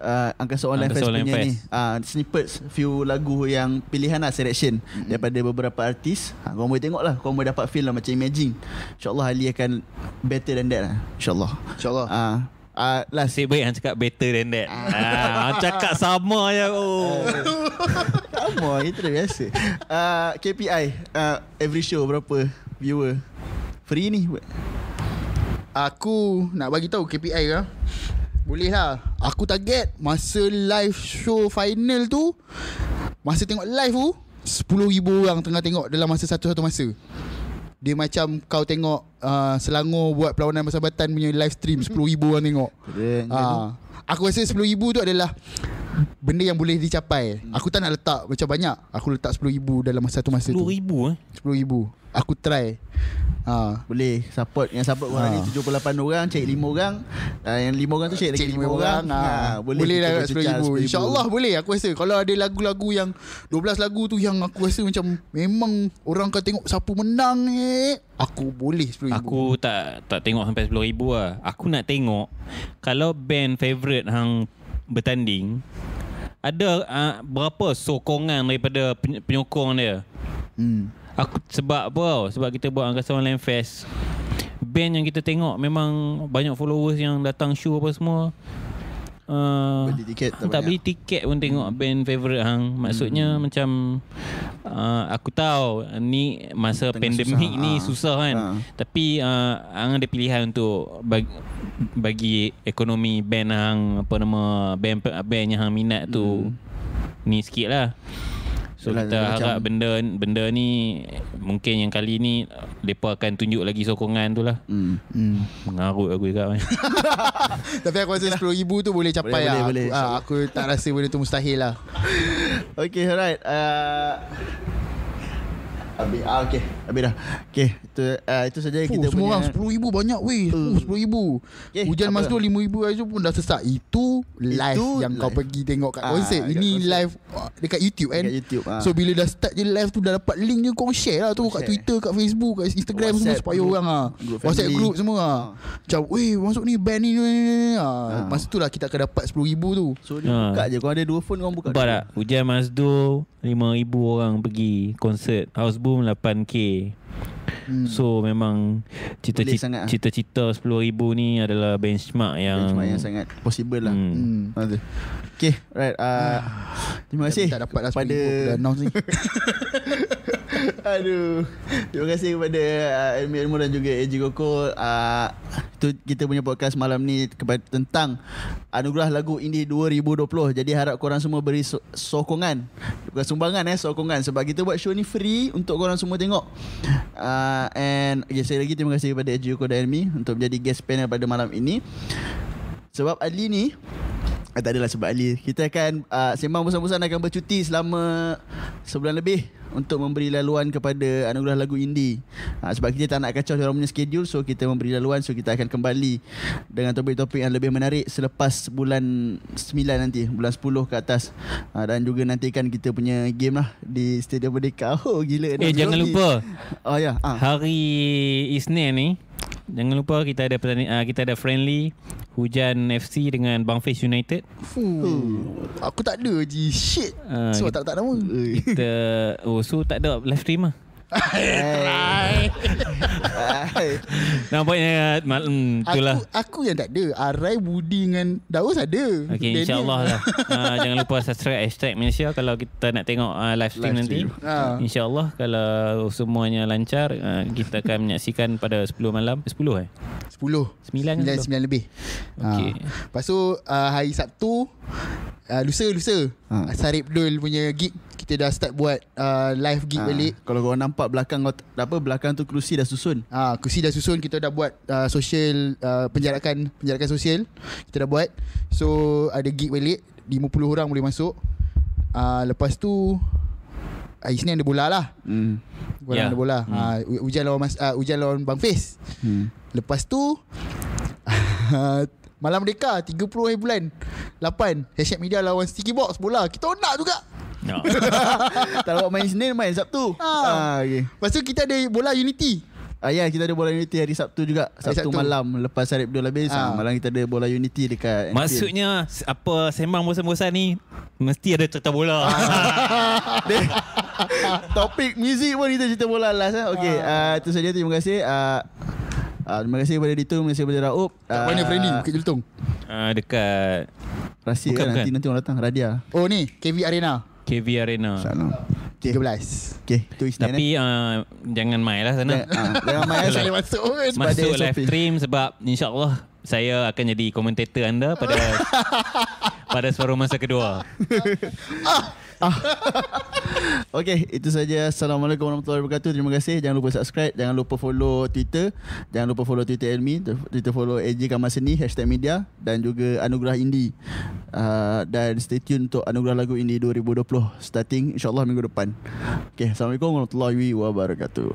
uh, Angkasa Online Angkasa Fest Online punya Fest. ni uh, Snippets Few lagu yang Pilihan lah selection mm-hmm. Daripada beberapa artis. Ha, Korang boleh tengok lah Korang boleh dapat feel lah Macam Imagine. InsyaAllah Ali akan Better than that lah. InsyaAllah. InsyaAllah. uh, uh, Last Nasib baik yang cakap better than that. ah, cakap sama je. Oh. Sama Itu dah biasa uh, KPI uh, Every show berapa Viewer Free ni Aku nak bagi tahu KPI ke? Boleh lah. Aku target masa live show final tu masa tengok live tu 10,000 orang tengah tengok dalam masa satu-satu masa. Dia macam kau tengok uh, Selangor buat perlawanan persahabatan punya live stream 10,000 orang tengok. Keren, Ah, aku rasa 10,000 tu adalah benda yang boleh dicapai. Aku tak nak letak macam banyak. Aku letak 10,000 dalam masa satu masa tu. RM10,000 eh. 10,000. Aku try. Ha. Boleh support Yang support Ha. ni 78 orang Cari 5 orang uh, Yang 5 orang tu cari lagi Cik 5 lima orang, ha. Boleh, Boleh kita lah kat bercecah RM10,000 RM10,000. InsyaAllah boleh Aku rasa Kalau ada lagu-lagu yang 12 lagu tu Yang aku rasa macam Memang Orang akan tengok Siapa menang ni Aku boleh RM10,000 Aku tak tak tengok sampai RM10,000 lah. Aku nak tengok kalau band favourite hang bertanding ada uh, berapa sokongan daripada pen- penyokong dia. hmm. Aku sebab apa tau? Sebab kita buat Angkasa Online Fest. Band yang kita tengok memang banyak followers yang datang show apa semua. Uh, Beli tiket tak tak, beli tiket pun tengok band favourite hang. Maksudnya Hmm. macam uh, aku tahu ni masa Tengah pandemik susah. ni Ah. susah kan. Ah. Tapi uh, hang ada pilihan untuk bagi, bagi ekonomi band hang apa nama band band yang hang minat tu ni sikit lah. So Yalah, kita macam- harap benda benda ni mungkin yang kali ni depa akan tunjuk lagi sokongan tu lah. Hmm. Hmm. Mengarut aku juga. Tapi aku rasa RM10,000 tu boleh capai Boleh, lah boleh, aku, ah, aku tak rasa benda tu mustahil lah Okay alright uh, Habis ah, Okay Habis dah Okay Itu, uh, itu saja Fuh, kita semua punya orang RM10,000 banyak weh Uh. uh. RM10,000 Okay, Hujan apa? Mas tu RM5,000 hari tu pun dah sesak Itu live Itu yang kau live. pergi tengok kat Ah, konsert kat Ini konsert. live ah, dekat YouTube kan Dekat YouTube, ah. So bila dah start je live tu Dah dapat link je Kau share lah tu Kat Share. Twitter, kat Facebook, kat Instagram semua WhatsApp Supaya group, orang ah group WhatsApp group semua ah. Macam weh masuk ni band ni, ni, ni, ni. Ah, Ah. Masa tu lah kita akan dapat RM10,000 tu So dia buka je Kau ada dua phone Kau buka Nampak dua. tak? Hujan Mazdo 5,000 orang pergi konsert. House Boom 8K. hmm. So memang cita-cita sangat ah. cita-cita 10,000 ni adalah benchmark yang Benchmark yang sangat Possible lah Hmm. hmm. Okay right uh, Terima kasih Tak dapat lah Kepada RM10,000 Aku dah announce ni Aduh. Terima kasih kepada uh, Ilmi Ilmu dan juga AJ Koko. Uh, kita punya podcast malam ni kepada, Tentang Anugerah Lagu Indie 2020 Jadi harap korang semua beri so- sokongan. Bukan sumbangan eh Sokongan. Sebab kita buat show ni free Untuk korang semua tengok. Uh, And okay, Sekali lagi terima kasih kepada AJ Koko dan Ilmi Untuk menjadi guest panel pada malam ini. Sebab Ali ni Ah, tak adalah sebab Ali. Kita akan uh, Sembang Bosan-Bosan akan bercuti selama Sebulan lebih Untuk memberi laluan kepada Anugerah Lagu Indie uh, Sebab kita tak nak kacau orang punya schedule So kita memberi laluan So kita akan kembali Dengan topik-topik yang lebih menarik Selepas bulan 9 nanti Bulan 10 ke atas. Uh, Dan juga nantikan kita punya game lah Di Stadium Merdeka. Oh gila Eh jangan lupa. Oh ya. Ah. hari Isnin ni jangan lupa kita ada pertanding, uh, kita ada friendly Hujan FC dengan Bangfis United. Fuh. Aku tak ada je Shit Ah, So kita- tak tak nama Kita oh so tak ada live stream lah. Hai. Hai. Nampaknya malam itulah. Aku, aku yang tak ada Arai, Budi dengan Daus ada Okay, Daniel. insyaAllah lah. Uh, jangan lupa subscribe hashtag Malaysia kalau kita nak tengok uh, live stream Live nanti. stream. Ah. InsyaAllah kalau semuanya lancar, uh, kita akan menyaksikan pada 10 malam. Eh, 10 eh? 10 Sembilan ke 9, sepuluh? 9 lebih Okey. ha. Lepas tu uh, Hari Sabtu uh, Lusa Lusa Ha. ha. Sarip Dul punya gig Kita dah start buat uh, Live gig Ah, balik Kalau korang nampak belakang kau apa belakang tu kerusi dah susun. Ah, kursi dah susun kita dah buat uh, social uh, penjarakan penjarakan sosial kita dah buat. So ada gig balik 50 orang boleh masuk. Uh, lepas tu hari Isnin ada bola lah. Hmm. Bola Ya. ada bola. Hmm. Uh, hujan lawan mas, uh, hujan lawan Bang Fiz. Hmm. Lepas tu Malam Merdeka 30 hari bulan 8 Hashtag media lawan Sticky Box bola Kita nak juga No. tak dapat main Senin main Sabtu. Ah. Ah, okay. Lepas tu kita ada bola Unity Ah ya kita ada bola Unity hari Sabtu juga. Hari Sabtu, Sabtu. malam lepas Sarip Dul habis. Ah. Ah. Malam kita ada bola Unity dekat. Maksudnya apa sembang bosan-bosan ni mesti ada cerita bola. Topik muzik pun kita cerita bola last eh. Okey, uh, itu saja terima kasih. Uh, uh, terima kasih kepada Dito, terima kasih kepada Raup. Kat mana Freddy? Bukit Jelutong. uh, dekat Rahsia Bukan, kan nanti bukan. nanti orang datang Radia. Oh ni, KV Arena. KV Arena. InsyaAllah. 13. Okey, itu Isnin eh. Tapi uh, jangan main lah sana. Jangan, ah, jangan main boleh masuk pun. sebab Masuk live SOP. stream sebab insyaAllah saya akan jadi komentator anda pada pada separuh masa kedua. Okey, itu saja. Assalamualaikum warahmatullahi wabarakatuh. Terima kasih. Jangan lupa subscribe, jangan lupa follow Twitter, jangan lupa follow Twitter Elmi, Twitter follow AJ Kamal Seni hashtag media dan juga Anugerah Indie. Uh, dan stay tune untuk Anugerah Lagu Indie 2020 starting insyaallah minggu depan. Okey, Assalamualaikum warahmatullahi wabarakatuh.